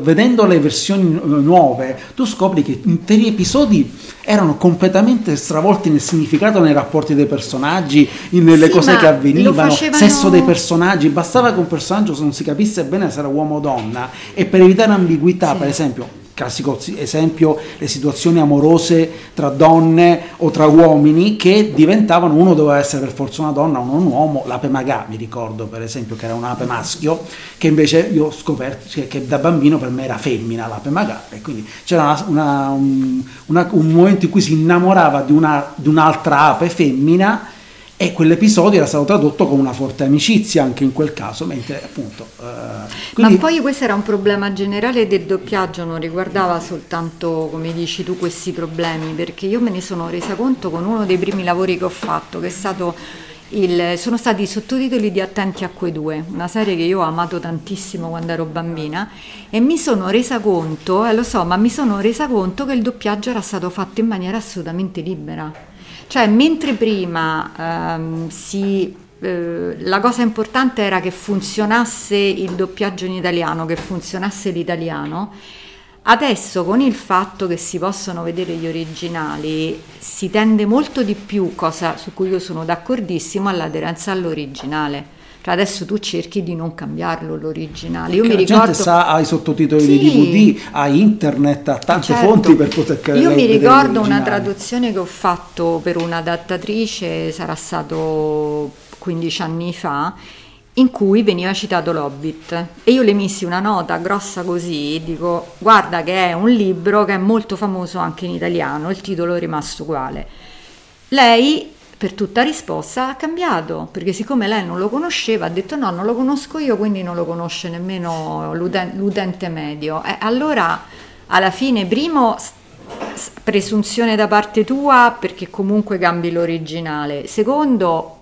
vedendo le versioni nuove tu scopri che interi episodi erano completamente stravolti nel significato, nei rapporti dei personaggi, nelle sì, cose che avvenivano, facevano... sesso dei personaggi, bastava che un personaggio non si capisse bene se era uomo o donna e per evitare ambiguità, sì. per esempio, classico esempio le situazioni amorose tra donne o tra uomini che diventavano uno doveva essere per forza una donna uno un uomo l'ape magà mi ricordo per esempio che era un ape maschio che invece io ho scoperto che, che da bambino per me era femmina l'ape magà e quindi c'era una, un, una, un, momento in cui si innamorava di, una, di un'altra ape femmina e quell'episodio era stato tradotto con una forte amicizia anche in quel caso, mentre appunto... Eh, quindi... Ma poi questo era un problema generale del doppiaggio, non riguardava soltanto, come dici tu, questi problemi, perché io me ne sono resa conto con uno dei primi lavori che ho fatto, che è stato il, sono stati i sottotitoli di Attenti a quei due, una serie che io ho amato tantissimo quando ero bambina e mi sono resa conto, eh, lo so, ma mi sono resa conto che il doppiaggio era stato fatto in maniera assolutamente libera cioè, mentre prima ehm, si, eh, la cosa importante era che funzionasse il doppiaggio in italiano, che funzionasse l'italiano, Adesso con il fatto che si possono vedere gli originali si tende molto di più, cosa su cui io sono d'accordissimo, all'aderenza all'originale. Cioè adesso tu cerchi di non cambiarlo l'originale. Io Perché mi ricordo... gente sa, ha i sottotitoli sì, di DVD, ha internet, ha tante certo. fonti per poter capire. Io mi ricordo una traduzione che ho fatto per un'adattatrice, sarà stato 15 anni fa, in cui veniva citato l'Hobbit e io le missi una nota grossa così, dico guarda che è un libro che è molto famoso anche in italiano, il titolo è rimasto uguale. Lei per tutta risposta ha cambiato, perché siccome lei non lo conosceva ha detto no, non lo conosco io, quindi non lo conosce nemmeno l'utente, l'utente medio. E allora alla fine, primo, presunzione da parte tua perché comunque cambi l'originale. Secondo,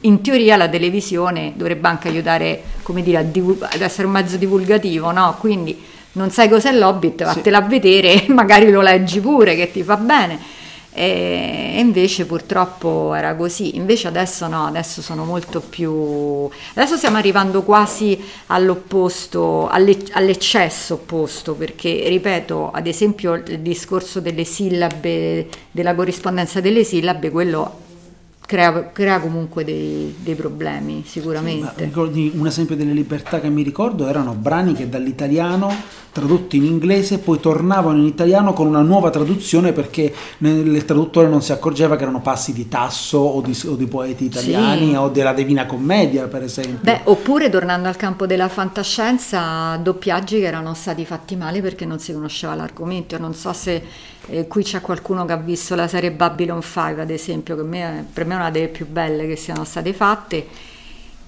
in teoria la televisione dovrebbe anche aiutare, come dire, ad essere un mezzo divulgativo, no? Quindi non sai cos'è l'Hobbit, vattela sì. a vedere, magari lo leggi pure che ti fa bene e invece purtroppo era così, invece adesso no, adesso sono molto più... adesso stiamo arrivando quasi all'opposto, all'eccesso opposto, perché ripeto, ad esempio il discorso delle sillabe, della corrispondenza delle sillabe, quello crea, crea comunque dei, dei, problemi sicuramente. Sì, un esempio delle libertà che mi ricordo erano brani che dall'italiano tradotti in inglese poi tornavano in italiano con una nuova traduzione perché il traduttore non si accorgeva che erano passi di Tasso o di, o di poeti italiani sì. o della Divina Commedia per esempio. Beh, oppure tornando al campo della fantascienza, doppiaggi che erano stati fatti male perché non si conosceva l'argomento. non so se eh, qui c'è qualcuno che ha visto la serie Babylon 5, ad esempio, che per me è una delle più belle che siano state fatte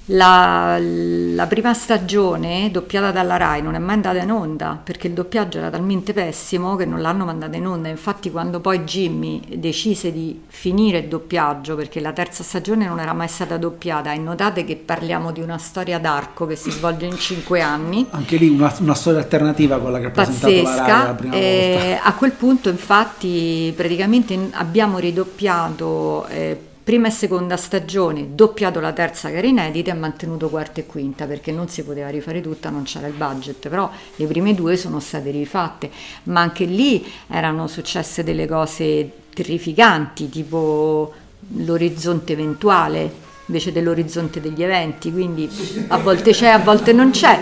la, la, prima stagione doppiata dalla Rai non è mai andata in onda perché il doppiaggio era talmente pessimo che non l'hanno mandata in onda. Infatti, quando poi Jimmy decise di finire il doppiaggio perché la terza stagione non era mai stata doppiata, e notate che parliamo di una storia d'arco che si svolge in cinque anni. Anche lì una, una storia alternativa a quella che ha presentato la Rai la prima eh, A quel punto, infatti, praticamente abbiamo ridoppiato. Eh, prima e seconda stagione, doppiato la terza che era inedita e mantenuto quarta e quinta perché non si poteva rifare tutta, non c'era il budget, però le prime due sono state rifatte, ma anche lì erano successe delle cose terrificanti, tipo l'orizzonte eventuale invece dell'orizzonte degli eventi, quindi a volte c'è, a volte non c'è.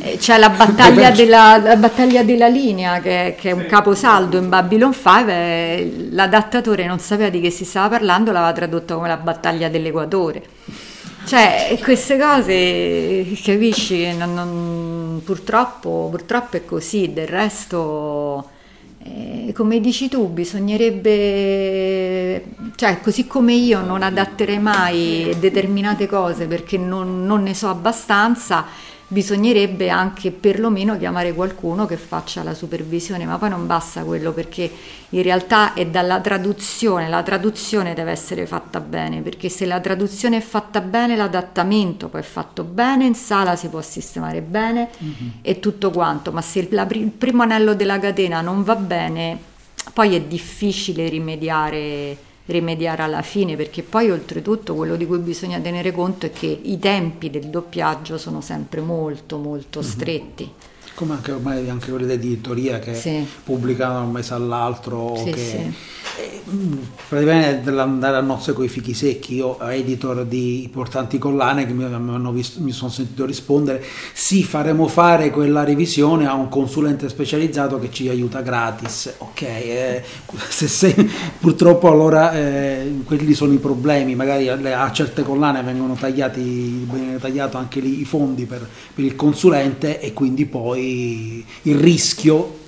Eh, c'è la battaglia, della, la battaglia della linea che, che, è un caposaldo in Babylon 5 l'adattatore non sapeva di che si stava parlando, l'aveva tradotto come la battaglia dell'equatore. Cioè, queste cose, capisci, non, non, purtroppo, purtroppo è così, del resto... Eh, come dici tu, bisognerebbe, cioè così come io non adatterei mai determinate cose perché non, non ne so abbastanza, bisognerebbe anche perlomeno chiamare qualcuno che faccia la supervisione, ma poi non basta quello perché in realtà è dalla traduzione, la traduzione deve essere fatta bene, perché se la traduzione è fatta bene, l'adattamento poi è fatto bene, in sala si può sistemare bene mm-hmm. e tutto quanto, ma se il, il primo anello della catena non va bene, poi è difficile rimediare rimediare alla fine, perché poi oltretutto quello di cui bisogna tenere conto è che i tempi del doppiaggio sono sempre molto molto mhm. stretti. Mm-hmm come anche ormai anche quelle di editoria che sì. pubblicano un mese all'altro sì, che sì. Praticamente dell'andare a nozze con i fichi secchi. Io editor di importanti collane che mi, visto, mi, sono sentito rispondere sì faremo fare quella revisione a un consulente specializzato che ci aiuta gratis ok? Eh, se sei, purtroppo allora eh, quelli sono i problemi. Magari a certe collane vengono tagliati viene tagliato anche lì i fondi per, per il consulente e quindi poi il rischio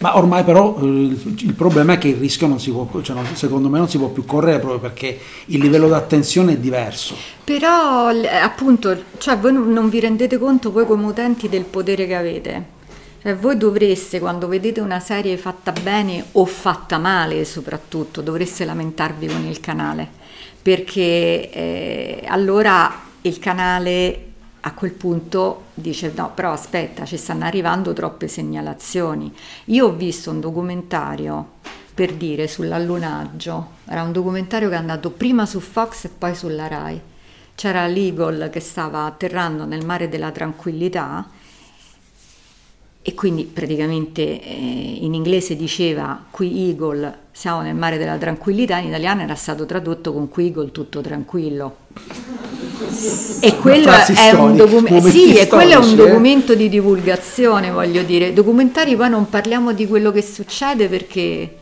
ma ormai però eh, il problema è che il rischio non si può, cioè non, secondo me non si può più correre proprio perché il livello di attenzione è diverso. Però appunto, cioè voi non vi rendete conto voi come utenti del potere che avete. Cioè, voi dovreste, quando vedete una serie fatta bene o fatta male soprattutto, dovreste lamentarvi con il canale, perché eh, allora il canale a quel punto dice no però aspetta ci stanno arrivando troppe segnalazioni. Io ho visto un documentario per dire sull'allunaggio. Era un documentario che è andato prima su Fox e poi sulla Rai. C'era l'Eagle che stava atterrando nel mare della tranquillità e quindi praticamente eh, in inglese diceva qui Eagle siamo nel mare della tranquillità in italiano era stato tradotto con qui Eagle tutto tranquillo e quello, è un, docu- sì, e quello è un, documento di divulgazione, voglio dire. Documentari poi non parliamo di quello che succede perché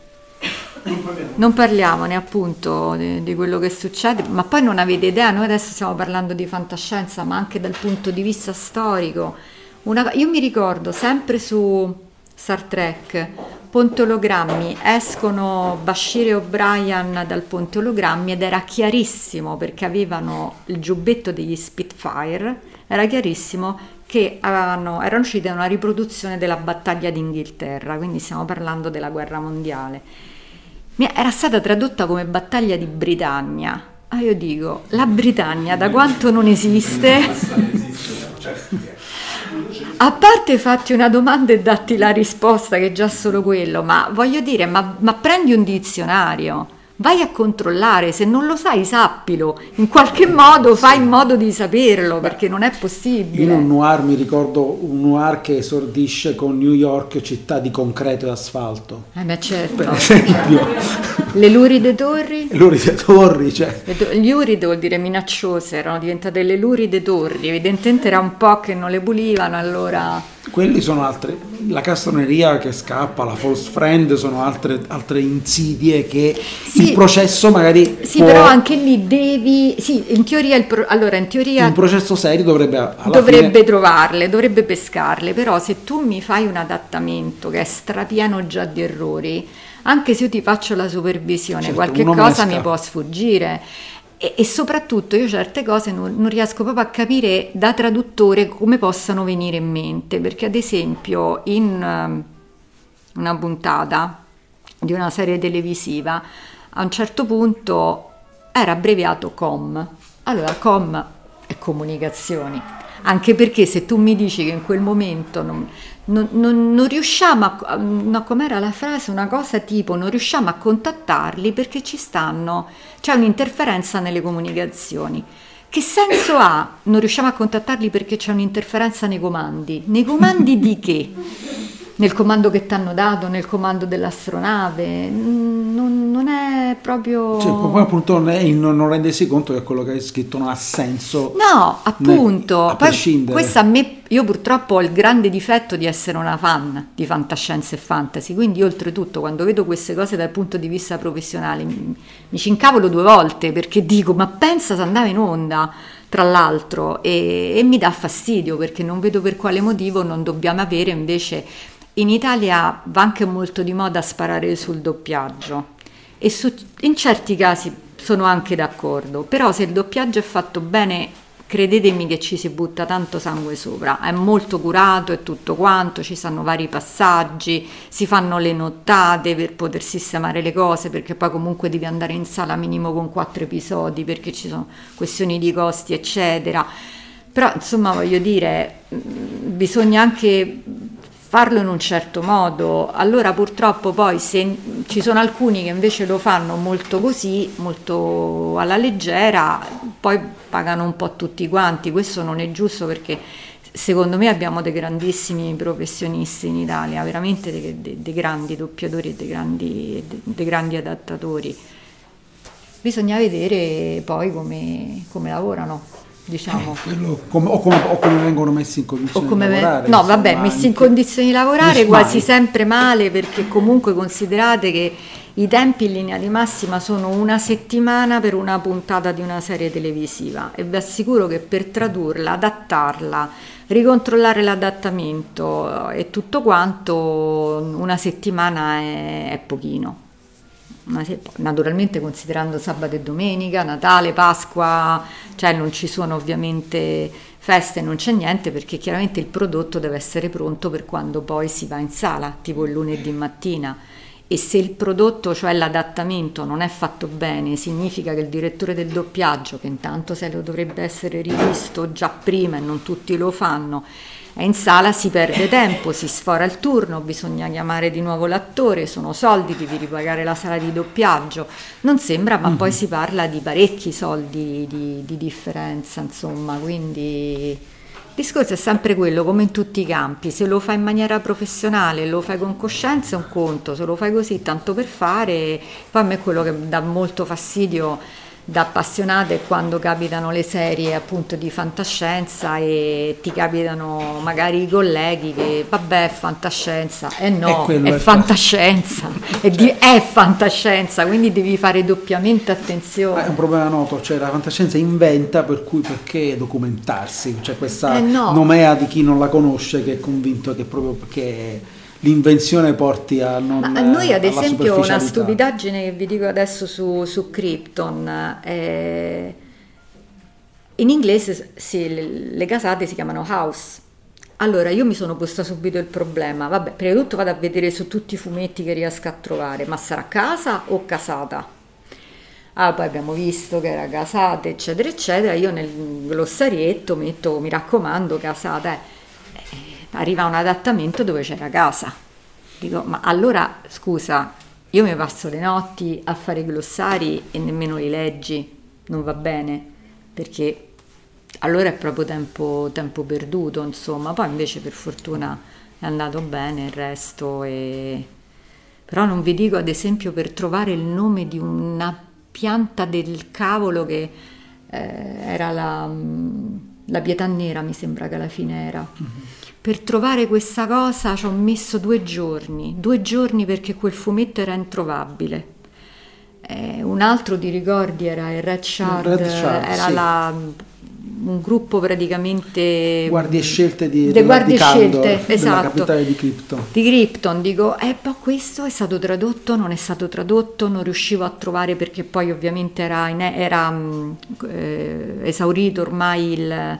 non parliamone appunto di, di, quello che succede, ma poi non avete idea, noi adesso stiamo parlando di fantascienza, ma anche dal punto di vista storico. Una, io mi ricordo sempre su Star Trek ponte ologrammi, escono Bashir e O'Brien dal ponte ologrammi ed era chiarissimo perché avevano il giubbetto degli Spitfire, era chiarissimo che avevano, erano usciti da una riproduzione della battaglia d'Inghilterra, quindi stiamo parlando della guerra mondiale. Era stata tradotta come battaglia di Britannia. Ah, io dico, la Britannia da quanto non esiste? A parte fatti una domanda e datti la risposta, che è già solo quello, ma voglio dire, ma, ma prendi un dizionario vai a controllare, se non lo sai sappilo, in qualche modo fai in modo di saperlo perché non è possibile. In un noir mi ricordo un noir che esordisce con New York città di concreto e asfalto. Eh beh certo. Per esempio. Le luride torri? Le luride torri, cioè. Gli uride vuol dire minacciose, erano diventate le luride torri, evidentemente era un po' che non le pulivano allora quelli sono altre, la castroneria che scappa, la false friend sono altre, altre insidie che sì, il processo magari Sì, può... però anche lì devi, sì, in teoria, il pro, allora in teoria... Un processo serio dovrebbe Dovrebbe fine... trovarle, dovrebbe pescarle, però se tu mi fai un adattamento che è strapieno già di errori, anche se io ti faccio la supervisione, certo, qualche cosa mi può sfuggire. E, e, soprattutto io certe cose non, non, riesco proprio a capire da traduttore come possano venire in mente, perché ad esempio in um, una puntata di una serie televisiva a un certo punto era abbreviato COM. Allora COM è comunicazioni, anche perché se tu mi dici che in quel momento non, non, non, non riusciamo a, no, com'era la frase, una cosa tipo non riusciamo a contattarli perché ci stanno, c'è un'interferenza nelle comunicazioni. Che senso ha non riusciamo a contattarli perché c'è un'interferenza nei comandi? Nei comandi di che? nel comando che ti hanno dato, nel comando dell'astronave, non, non è proprio... Cioè, poi appunto non, non, rendersi conto che quello che hai scritto non ha senso. No, appunto. Né, a poi, questo a me, io purtroppo ho il grande difetto di essere una fan di fantascienza e fantasy, quindi oltretutto quando vedo queste cose dal punto di vista professionale mi, mi ci incavolo due volte perché dico ma pensa se andava in onda tra l'altro e, e mi dà fastidio perché non vedo per quale motivo non dobbiamo avere invece in Italia va anche molto di moda sparare sul doppiaggio e su, in certi casi sono anche d'accordo, però se il doppiaggio è fatto bene, credetemi che ci si butta tanto sangue sopra, è molto curato e tutto quanto, ci sono vari passaggi, si fanno le nottate per poter sistemare le cose, perché poi comunque devi andare in sala minimo con quattro episodi, perché ci sono questioni di costi, eccetera. Però insomma voglio dire, bisogna anche farlo in un certo modo. Allora purtroppo poi se ci sono alcuni che invece lo fanno molto così, molto alla leggera, poi pagano un po' tutti quanti. Questo non è giusto perché secondo me abbiamo dei grandissimi professionisti in Italia, veramente dei, dei, dei grandi doppiatori e dei grandi, dei grandi adattatori. Bisogna vedere poi come, come lavorano diciamo. Eh, come, o, come, o, come, vengono messi in condizioni di lavorare. No, vabbè, messi in condizioni di lavorare quasi sempre male perché comunque considerate che i tempi in linea di massima sono una settimana per una puntata di una serie televisiva e vi assicuro che per tradurla, adattarla, ricontrollare l'adattamento e tutto quanto una settimana è, è pochino naturalmente considerando sabato e domenica, Natale, Pasqua, cioè non ci sono ovviamente feste, non c'è niente perché chiaramente il prodotto deve essere pronto per quando poi si va in sala, tipo il lunedì mattina. E se il prodotto, cioè l'adattamento, non è fatto bene, significa che il direttore del doppiaggio, che intanto se lo dovrebbe essere rivisto già prima e non tutti lo fanno, e in sala si perde tempo, si sfora il turno, bisogna chiamare di nuovo l'attore, sono soldi, devi ripagare la sala di doppiaggio. Non sembra, ma mm-hmm. poi si parla di parecchi soldi di, di differenza, insomma, quindi... Il discorso è sempre quello, come in tutti i campi, se lo fai in maniera professionale, lo fai con coscienza è un conto, se lo fai così tanto per fare, poi a me quello che dà molto fastidio da appassionate quando capitano le serie appunto di fantascienza e ti capitano magari i colleghi che vabbè è fantascienza. E eh no è, è fantascienza. È, di, è, fantascienza quindi devi fare doppiamente attenzione. È un problema noto cioè la fantascienza inventa per cui perché documentarsi? C'è questa eh no. nomea di chi non la conosce che è convinto che proprio perché l'invenzione porti a non Ma a noi ad esempio una stupidaggine che vi dico adesso su, su Krypton eh, in inglese le, le casate si chiamano house allora io mi sono posta subito il problema vabbè prima di tutto vado a vedere su tutti i fumetti che riesco a trovare ma sarà casa o casata Ah, poi abbiamo visto che era casata, eccetera, eccetera. Io nel glossarietto metto, mi raccomando, casata. Eh arriva un adattamento dove c'era casa. Dico, ma allora scusa, io mi passo le notti a fare i glossari e nemmeno li leggi, non va bene, perché allora è proprio tempo, tempo perduto, insomma. Poi invece per fortuna è andato bene il resto e... Però non vi dico ad esempio per trovare il nome di una pianta del cavolo che eh, era la, la pietà nera, mi sembra che alla fine era. Mm-hmm per trovare questa cosa ci ho messo due giorni, due giorni perché quel fumetto era introvabile. Eh, un altro di ricordi era il Red Shard, Red Shard era sì. la, un gruppo praticamente guardie scelte di, de guardie di Caldor, scelte esatto di Krypton di Krypton dico eh poi questo è stato tradotto non è stato tradotto non riuscivo a trovare perché poi ovviamente era, in, era mm, eh, esaurito ormai il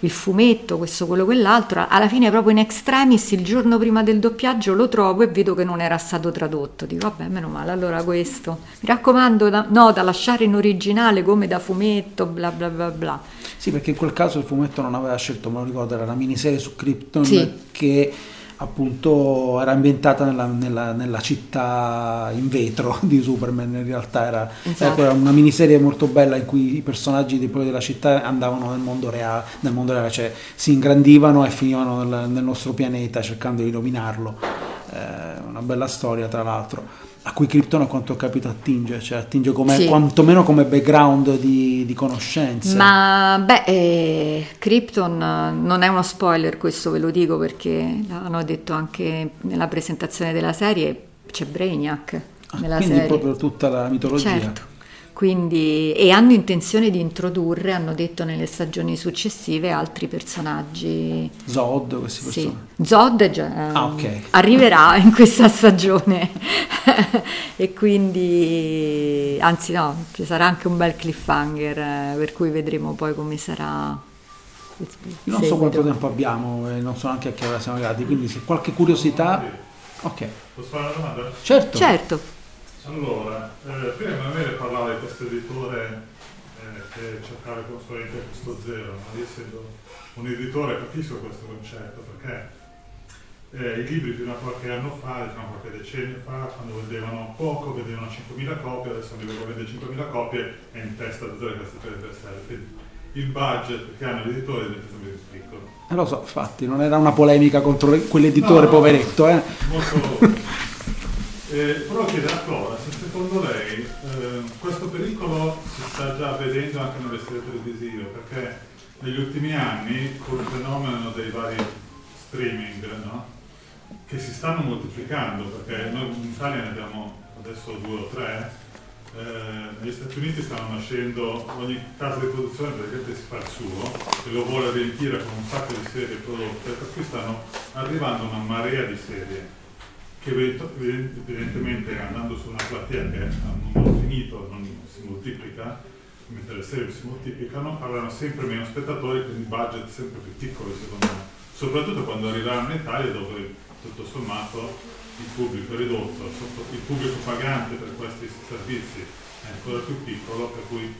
il fumetto, questo, quello, quell'altro, alla fine proprio in extremis il giorno prima del doppiaggio lo trovo e vedo che non era stato tradotto, dico vabbè meno male, allora questo, mi raccomando da, no, da lasciare in originale come da fumetto, bla bla bla bla. Sì, perché in quel caso il fumetto non aveva scelto, me lo ricordo, era una miniserie su Krypton sì. che appunto era ambientata nella, nella, nella, città in vetro di Superman in realtà era, esatto. era, una miniserie molto bella in cui i personaggi di, della città andavano nel mondo reale, nel mondo reale cioè si ingrandivano e finivano nel, nel nostro pianeta cercando di dominarlo eh, una bella storia tra l'altro a cui Krypton a quanto ho capito attinge, cioè attinge come, sì. quantomeno come background di, di conoscenze. Ma beh, eh, Krypton non è uno spoiler, questo ve lo dico perché l'hanno detto anche nella presentazione della serie, c'è Brainiac ah, nella quindi serie. proprio tutta la mitologia. Certo. Quindi, e hanno intenzione di introdurre, hanno detto nelle stagioni successive, altri personaggi. Zod, questi personaggi? Sì. Zod già, ah, okay. arriverà in questa stagione e quindi, anzi no, ci sarà anche un bel cliffhanger eh, per cui vedremo poi come sarà. Io non so quanto tempo abbiamo e non so neanche a che ora siamo arrivati, quindi se qualche curiosità... Ok. Posso fare una domanda? Certo. Certo. Allora, eh, prima Emanuele parlava di questo editore eh, che cercava di costruire questo zero, ma io essendo un editore capisco questo concetto perché eh, i libri fino a qualche anno fa, diciamo qualche decennio fa, quando vendevano poco, vendevano 5.000 copie, adesso arrivano a vendere 5.000 copie e in testa a tutte le cassette per Quindi il budget che hanno gli editori diventa sempre più piccolo. Eh lo so, infatti, non era una polemica contro quell'editore no, poveretto, eh. Molto... eh, però chiede a Flora se secondo lei eh, questo pericolo si sta già vedendo anche nelle serie televisive, perché negli ultimi anni col fenomeno dei vari streaming, no? che si stanno moltiplicando, perché noi in Italia ne abbiamo adesso due o tre, eh, negli Stati Uniti stanno nascendo, ogni casa di produzione praticamente si fa il suo e lo vuole riempire con un sacco di serie prodotte, per cui stanno arrivando una marea di serie che evidentemente andando su una platea che ha un numero finito non si moltiplica, mentre le serie si moltiplicano, avranno sempre meno spettatori, quindi budget sempre più piccoli secondo me, soprattutto quando arriveranno in Italia dove tutto sommato il pubblico è ridotto, il pubblico pagante per questi servizi è ancora più piccolo, per cui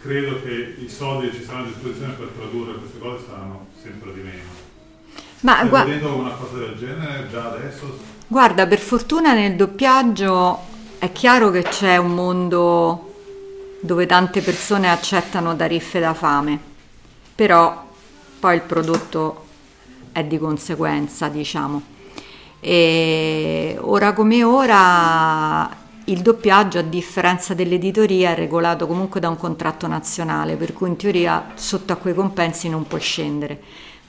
credo che i soldi che ci saranno a disposizione per tradurre queste cose saranno sempre di meno. Ma Stai gu- vedendo una cosa del genere già adesso? Guarda, per fortuna nel doppiaggio è chiaro che c'è un mondo dove tante persone accettano tariffe da fame, però poi il prodotto è di conseguenza, diciamo. E ora come ora il doppiaggio, a differenza dell'editoria, è regolato comunque da un contratto nazionale, per cui in teoria sotto a quei compensi non può scendere.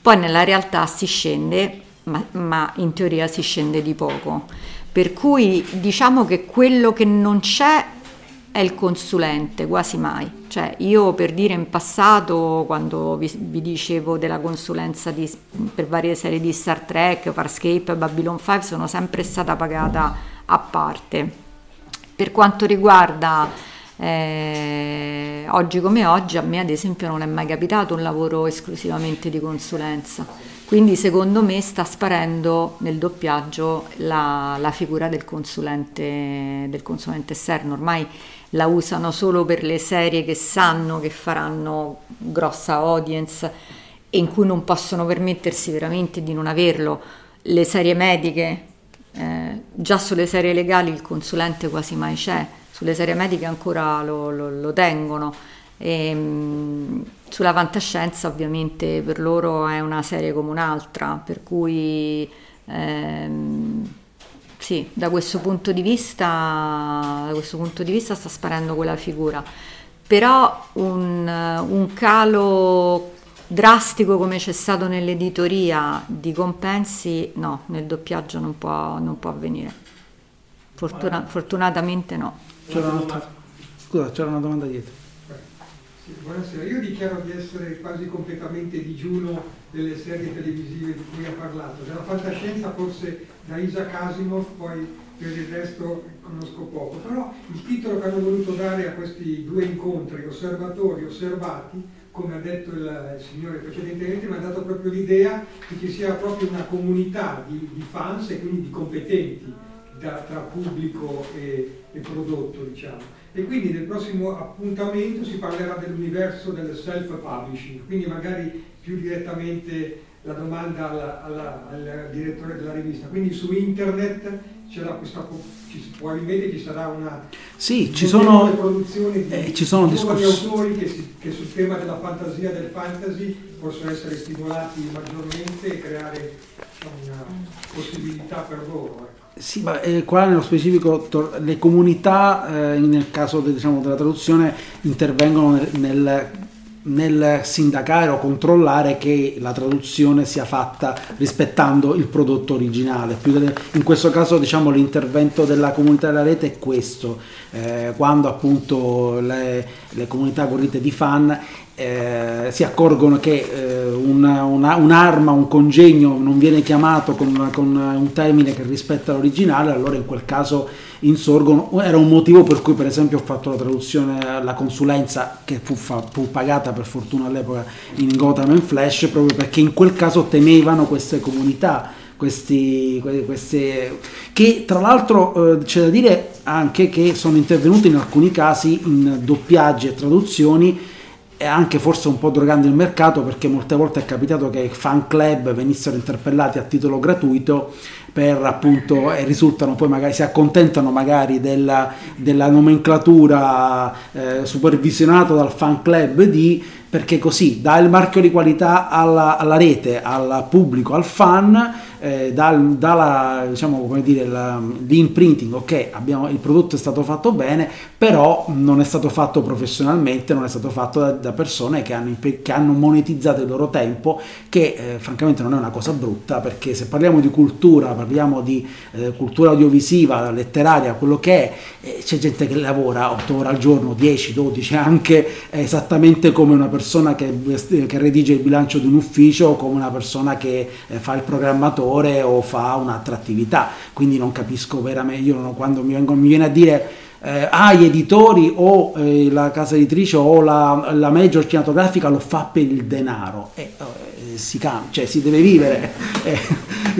Poi nella realtà si scende, ma, ma in teoria si scende di poco. Per cui diciamo che quello che non c'è è il consulente, quasi mai. Cioè, io per dire in passato, quando vi, vi dicevo della consulenza di, per varie serie di Star Trek, Farscape, Babylon 5, sono sempre stata pagata a parte. Per quanto riguarda eh, oggi come oggi, a me ad esempio non è mai capitato un lavoro esclusivamente di consulenza. Quindi secondo me sta sparendo nel doppiaggio la, la figura del consulente, del consulente esterno. Ormai la usano solo per le serie che sanno che faranno grossa audience e in cui non possono permettersi veramente di non averlo. Le serie mediche, eh, già sulle serie legali il consulente quasi mai c'è, sulle serie mediche ancora lo, lo, lo tengono. E, mh, sulla fantascienza ovviamente per loro è una serie come un'altra, per cui... Ehm, sì, da questo punto di vista, questo punto di vista sta sparendo quella figura. Però un, un calo drastico come c'è stato nell'editoria di compensi, no, nel doppiaggio non può, non può avvenire. Fortuna, fortunatamente no. C'era una, scusa, c'era una domanda dietro. Sì, buonasera, io dichiaro di essere quasi completamente digiuno delle serie televisive di cui ha parlato. Della fantascienza forse da Isaac Asimov, poi per il resto conosco poco. Però il titolo che hanno voluto dare a questi due incontri, osservatori osservati, come ha detto il, signore precedentemente, mi ha dato proprio l'idea che ci sia proprio una comunità di, di fans e quindi di competenti da, tra pubblico e, e prodotto, diciamo e quindi nel prossimo appuntamento si parlerà dell'universo del self-publishing, quindi magari più direttamente la domanda alla, alla, al direttore della rivista. Quindi su internet questa probabilmente ci sarà una sì, ci sono, produzioni di eh, ci sono discorsi autori che, si, che, sul tema della fantasia del fantasy possono essere stimolati maggiormente e creare una possibilità per loro. Sì, ma eh, qua nello specifico tor- le comunità eh, nel caso de, diciamo, della traduzione intervengono nel, nel, nel, sindacare o controllare che la traduzione sia fatta rispettando il prodotto originale. Delle, in questo caso diciamo, l'intervento della comunità della rete è questo, eh, quando appunto le, le comunità corrite di fan eh, si accorgono che eh, una, una, un'arma, un congegno non viene chiamato con, con, un termine che rispetta l'originale, allora in quel caso insorgono. Era un motivo per cui per esempio ho fatto la traduzione, la consulenza che fu, fa, fu pagata per fortuna all'epoca in Gotham and Flash, proprio perché in quel caso tenevano queste comunità. Questi, queste, che tra l'altro eh, c'è da dire anche che sono intervenuti in alcuni casi in doppiaggi e traduzioni e anche forse un po' drogando il mercato perché molte volte è capitato che fan club venissero interpellati a titolo gratuito per appunto e risultano poi magari si accontentano magari della, della nomenclatura eh, supervisionata dal fan club di perché così dà il marchio di qualità alla, alla rete, al pubblico, al fan eh, dal, dalla, diciamo, dire, la, l'imprinting, ok, abbiamo, il prodotto è stato fatto bene, però non è stato fatto professionalmente, non è stato fatto da, da persone che hanno, che hanno, monetizzato il loro tempo, che eh, francamente non è una cosa brutta, perché se parliamo di cultura, parliamo di eh, cultura audiovisiva, letteraria, quello che è, eh, c'è gente che lavora 8 ore al giorno, 10, 12, anche esattamente come una persona che, che redige il bilancio di un ufficio come una persona che eh, fa il programmatore settore o fa un'attrattività, quindi non capisco veramente, io non, quando mi, vengo, mi viene a dire eh, ah, gli editori o eh, la casa editrice o la, la major cinematografica lo fa per il denaro. Eh si, cambia, cioè, si deve vivere. Eh,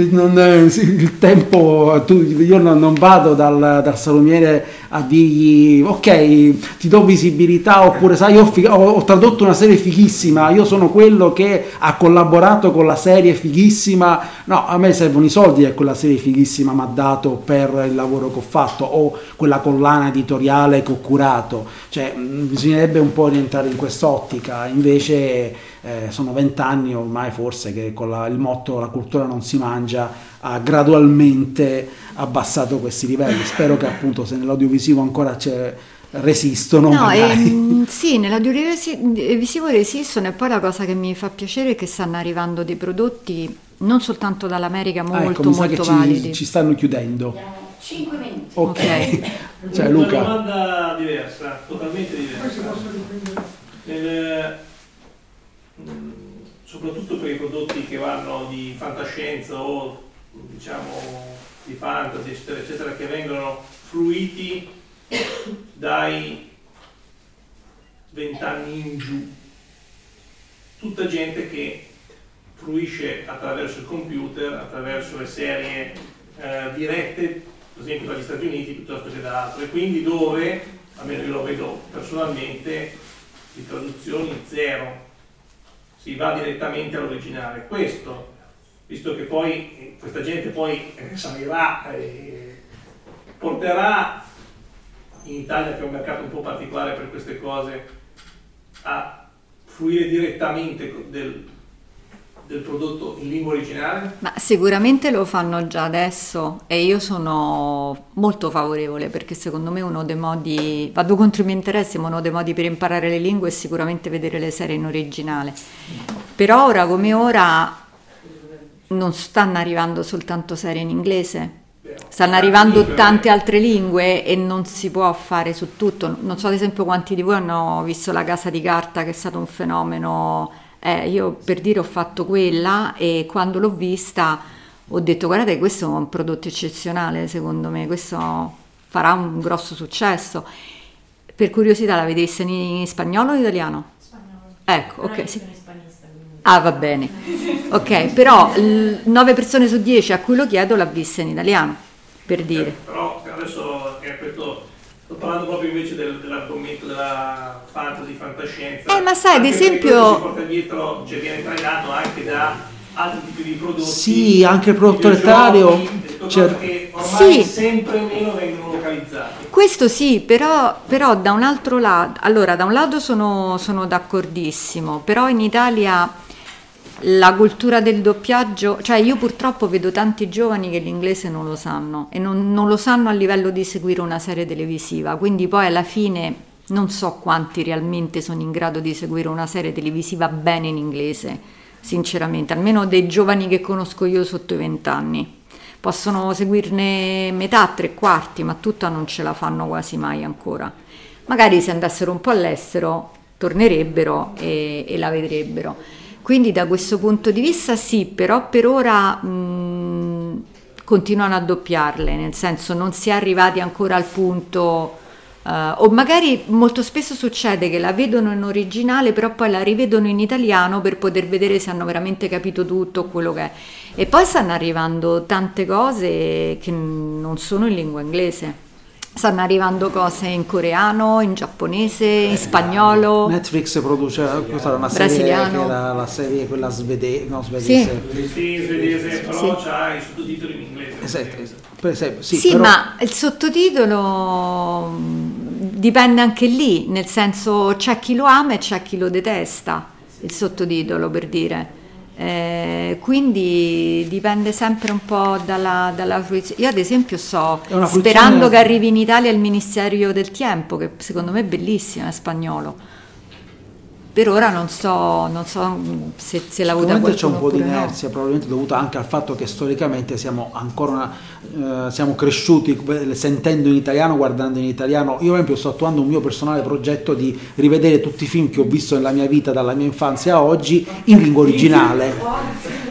non, eh, il tempo, tu, io non, non vado dal, dal, salumiere a dirgli ok, ti do visibilità oppure sai, io ho, ho, tradotto una serie fighissima, io sono quello che ha collaborato con la serie fighissima. No, a me servono i soldi che quella serie fighissima mi ha dato per il lavoro che ho fatto o quella collana editoriale che ho curato. Cioè, bisognerebbe un po' rientrare in quest'ottica, invece eh, sono vent'anni ormai forse che con la, il motto la cultura non si mangia ha gradualmente abbassato questi livelli. Spero che appunto se nell'audiovisivo ancora c'è resistono. No, ehm, sì, nell'audiovisivo resistono e poi la cosa che mi fa piacere è che stanno arrivando dei prodotti non soltanto dall'America molto ah, ecco, molto validi. Ci, ci, stanno chiudendo. 5 minuti. Ok. okay. cioè, Luca. Una domanda diversa, totalmente diversa. Nel, soprattutto per i prodotti che vanno di fantascienza o diciamo di fantasy eccetera eccetera che vengono fruiti dai vent'anni in giù. Tutta gente che fruisce attraverso il computer attraverso le serie eh, dirette per esempio dagli Stati Uniti piuttosto che da altre. Quindi dove almeno io lo vedo personalmente di traduzioni zero si va direttamente all'originale. Questo, visto che poi eh, questa gente poi eh, salirà e eh, porterà in Italia, che è un mercato un po' particolare per queste cose, a fruire direttamente del, del prodotto in lingua originale? Ma sicuramente lo fanno già adesso e io sono molto favorevole perché secondo me uno dei modi, vado contro i miei interessi, ma uno dei modi per imparare le lingue è sicuramente vedere le serie in originale. Però ora come ora non stanno arrivando soltanto serie in inglese, stanno arrivando tante altre lingue e non si può fare su tutto. Non so ad esempio quanti di voi hanno visto La Casa di Carta che è stato un fenomeno eh, io per dire ho fatto quella e quando l'ho vista ho detto guardate questo è un prodotto eccezionale secondo me, questo farà un grosso successo. Per curiosità l'avete vista in spagnolo o in italiano? Spagnolo. Ecco, ok. Sì. Ah, va bene. Ok, però 9 persone su 10 a cui lo chiedo l'ha vista in italiano, per dire. Eh, però adesso parlando proprio invece del, dell'argomento della fantasy, fantascienza. Eh, ma sai, ad esempio... Si porta dietro, cioè viene trainato anche da altri tipi di prodotti. Sì, anche il prodotto letterario. Cioè, che ormai sì. sempre meno vengono localizzati. Questo sì, però, però, da un altro lato, allora da un lato sono, sono d'accordissimo, però in Italia la cultura del doppiaggio, cioè io purtroppo vedo tanti giovani che l'inglese non lo sanno e non, non, lo sanno a livello di seguire una serie televisiva, quindi poi alla fine non so quanti realmente sono in grado di seguire una serie televisiva bene in inglese, sinceramente, almeno dei giovani che conosco io sotto i vent'anni. Possono seguirne metà, tre quarti, ma tutta non ce la fanno quasi mai ancora. Magari se andassero un po' all'estero tornerebbero e, e la vedrebbero. Quindi da questo punto di vista sì, però per ora mh, continuano a doppiarle, nel senso non si è arrivati ancora al punto... Uh, o magari molto spesso succede che la vedono in originale, però poi la rivedono in italiano per poter vedere se hanno veramente capito tutto quello che è. E poi stanno arrivando tante cose che non sono in lingua inglese. Stanno arrivando cose in coreano, in giapponese, in spagnolo. Netflix produce questa una serie Brasiliano. che era la serie quella svede- no, svedese. Sì, svedese, però c'ha i sottotitoli in inglese. Esatto, esatto. Per esempio, sì, Sì, però- ma il sottotitolo mh, dipende anche lì, nel senso c'è chi lo ama e c'è chi lo detesta, il sottotitolo per dire. Eh, quindi dipende sempre un po' dalla, dalla fruizione. Io ad esempio fruizione- sperando che arrivi in Italia il Ministerio del Tempo, che secondo me è bellissimo, è spagnolo. Per ora non so, non so mh, se, se la vota Sicuramente c'è un qualcuno po' di oppure no. inerzia, probabilmente dovuta anche al fatto che storicamente siamo ancora una- eh, siamo cresciuti sentendo in italiano, guardando in italiano. Io, per esempio, sto attuando un mio personale progetto di rivedere tutti i film che ho visto nella mia vita, dalla mia infanzia a oggi, in lingua originale.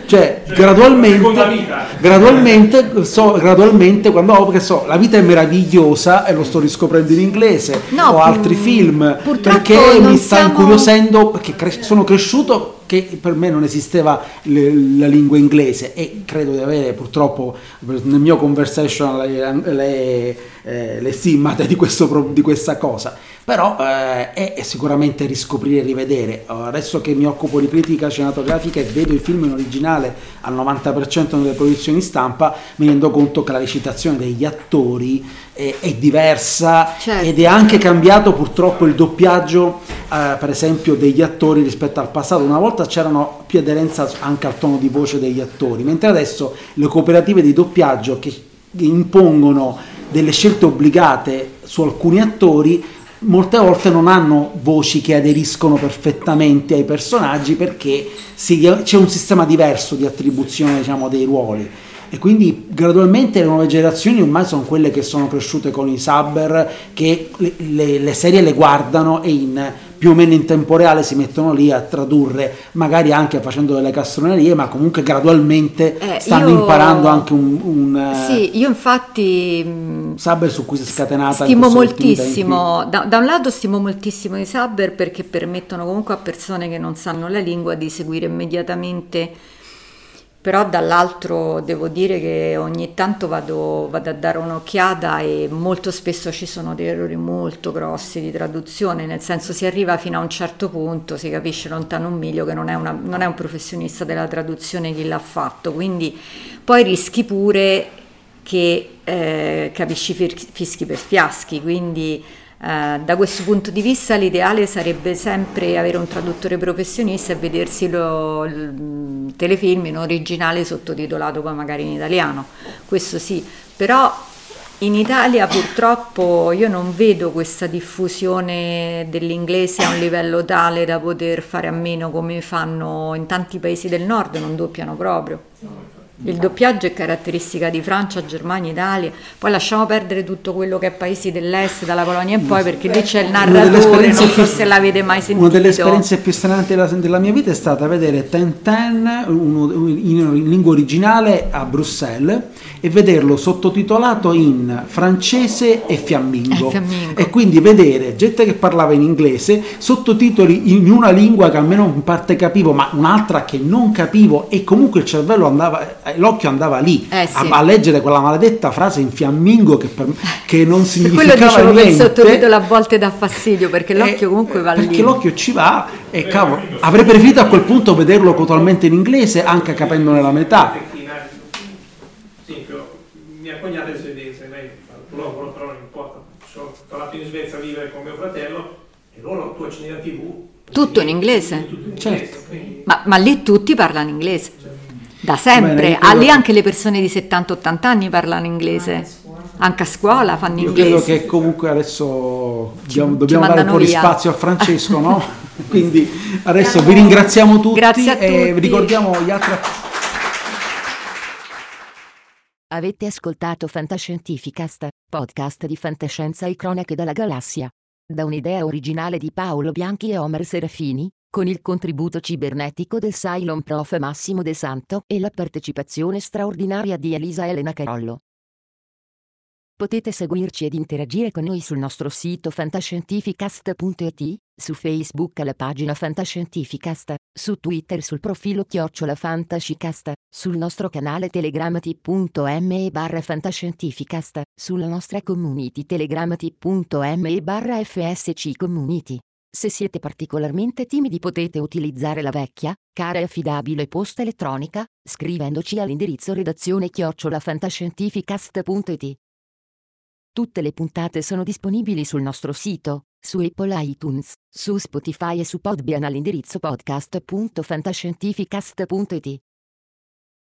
Cioè, gradualmente, gradualmente, so, gradualmente, quando ho, che so, la vita è meravigliosa e lo sto riscoprendo in inglese, No, o altri mm, film, perché mi sta siamo- incuriosendo, perché cre- sono cresciuto che per me non esisteva le- la lingua inglese e credo di avere purtroppo nel mio conversation le, le, eh, le stimmate di, questo di questa cosa. Però eh, è, è sicuramente riscoprire e rivedere. Adesso che mi occupo di critica cinematografica e vedo i film in originale al 90% nelle produzioni stampa, mi rendo conto che la recitazione degli attori è, è diversa Certo. ed è anche cambiato purtroppo il doppiaggio, eh, per esempio, degli attori rispetto al passato. Una volta c'erano più aderenza anche al tono di voce degli attori, mentre adesso le cooperative di doppiaggio che impongono delle scelte obbligate su alcuni attori molte volte non hanno voci che aderiscono perfettamente ai personaggi perché si- c'è un sistema diverso di attribuzione diciamo, dei ruoli. E quindi gradualmente le nuove generazioni ormai sono quelle che sono cresciute con i subber che le, le- le serie le guardano e in, più o meno in tempo reale si mettono lì a tradurre magari anche facendo delle castronerie ma comunque gradualmente Eh, stanno io- imparando anche un, un eh, Sì, io infatti mh, subber su cui si è scatenata Stimo moltissimo, da, da un lato stimo moltissimo i Saber perché permettono comunque a persone che non sanno la lingua di seguire immediatamente, però dall'altro devo dire che ogni tanto vado, vado a dare un'occhiata e molto spesso ci sono dei errori molto grossi di traduzione, nel senso si arriva fino a un certo punto, si capisce lontano un miglio che non è, una- non è un professionista della traduzione chi l'ha fatto, quindi poi rischi pure che eh, capisci fischi per fiaschi, quindi eh, da questo punto di vista l'ideale sarebbe sempre avere un traduttore professionista e vedersi lo- il telefilm in originale sottotitolato poi magari in italiano, questo sì, però in Italia purtroppo io non vedo questa diffusione dell'inglese a un livello tale da poter fare a meno come fanno in tanti paesi del nord, non doppiano proprio. Il doppiaggio è caratteristica di Francia, Germania, Italia, poi lasciamo perdere tutto quello che è paesi dell'est, dalla Polonia in poi, perché lì c'è il narratore, non so se l'avete mai sentito. Una delle esperienze più stranate della, della mia vita è stata vedere Tintin uno- in, in lingua originale a Bruxelles e vederlo sottotitolato in francese e fiammingo. Eh, fiammingo. E quindi vedere gente che parlava in inglese, sottotitoli in una lingua che almeno in parte capivo, ma un'altra che non capivo e comunque il cervello andava, l'occhio andava lì Eh, sì. a, a leggere quella maledetta frase in fiammingo che, per- che non Per significava quello dicevo niente. sottotitolo a volte dà fastidio, perché l'occhio Eh, comunque va perché lì. l'occhio ci va e cavolo, avrei preferito a quel punto vederlo totalmente in inglese anche capendone la metà. Mia cognata è svedese, lei fa il lavoro, però non importa. Sono tornato in Svezia a vivere con mio fratello e loro tu accendi la tv. Tutto in inglese? Tutto in Certo. Ma, ma lì tutti parlano inglese, da sempre. Bene, io Ah, lì credo- anche le persone di 70-80 anni parlano inglese. Anche a scuola fanno Io credo inglese. che comunque adesso dobbiamo, dobbiamo dare un po' di spazio a Francesco, no? Quindi adesso vi ringraziamo tutti Grazie a e tutti. ricordiamo gli altri Avete ascoltato Fantascientificast, podcast di fantascienza e cronache dalla galassia. Da un'idea originale di Paolo Bianchi e Omer Serafini, con il contributo cibernetico del Cylon Prof Massimo De Santo e la partecipazione straordinaria di Elisa Elena Carollo. Potete seguirci ed interagire con noi sul nostro sito fantascientificast.it su Facebook alla pagina Fantascientificast, su Twitter sul profilo Chiocciola Fantascicast, sul nostro canale Telegram t.me barra Fantascientificast, sulla nostra community Telegram t.me barra FSC Community. Se siete particolarmente timidi potete utilizzare la vecchia, cara e affidabile posta elettronica, scrivendoci all'indirizzo redazione chiocciolafantascientificast.it. Tutte le puntate sono disponibili sul nostro sito, su Apple iTunes, su Spotify e su Podbean all'indirizzo podcast.fantascientificast.it.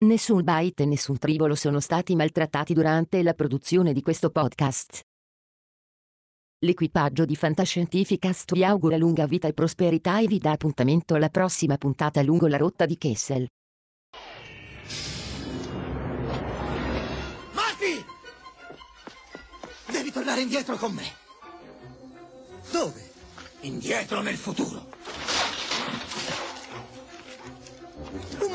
Nessun byte e nessun tribolo sono stati maltrattati durante la produzione di questo podcast. L'equipaggio di Fantascientificast vi augura lunga vita e prosperità e vi dà appuntamento alla prossima puntata lungo la rotta di Kessel. Marty! Devi tornare indietro con me. Dove? Indietro nel futuro.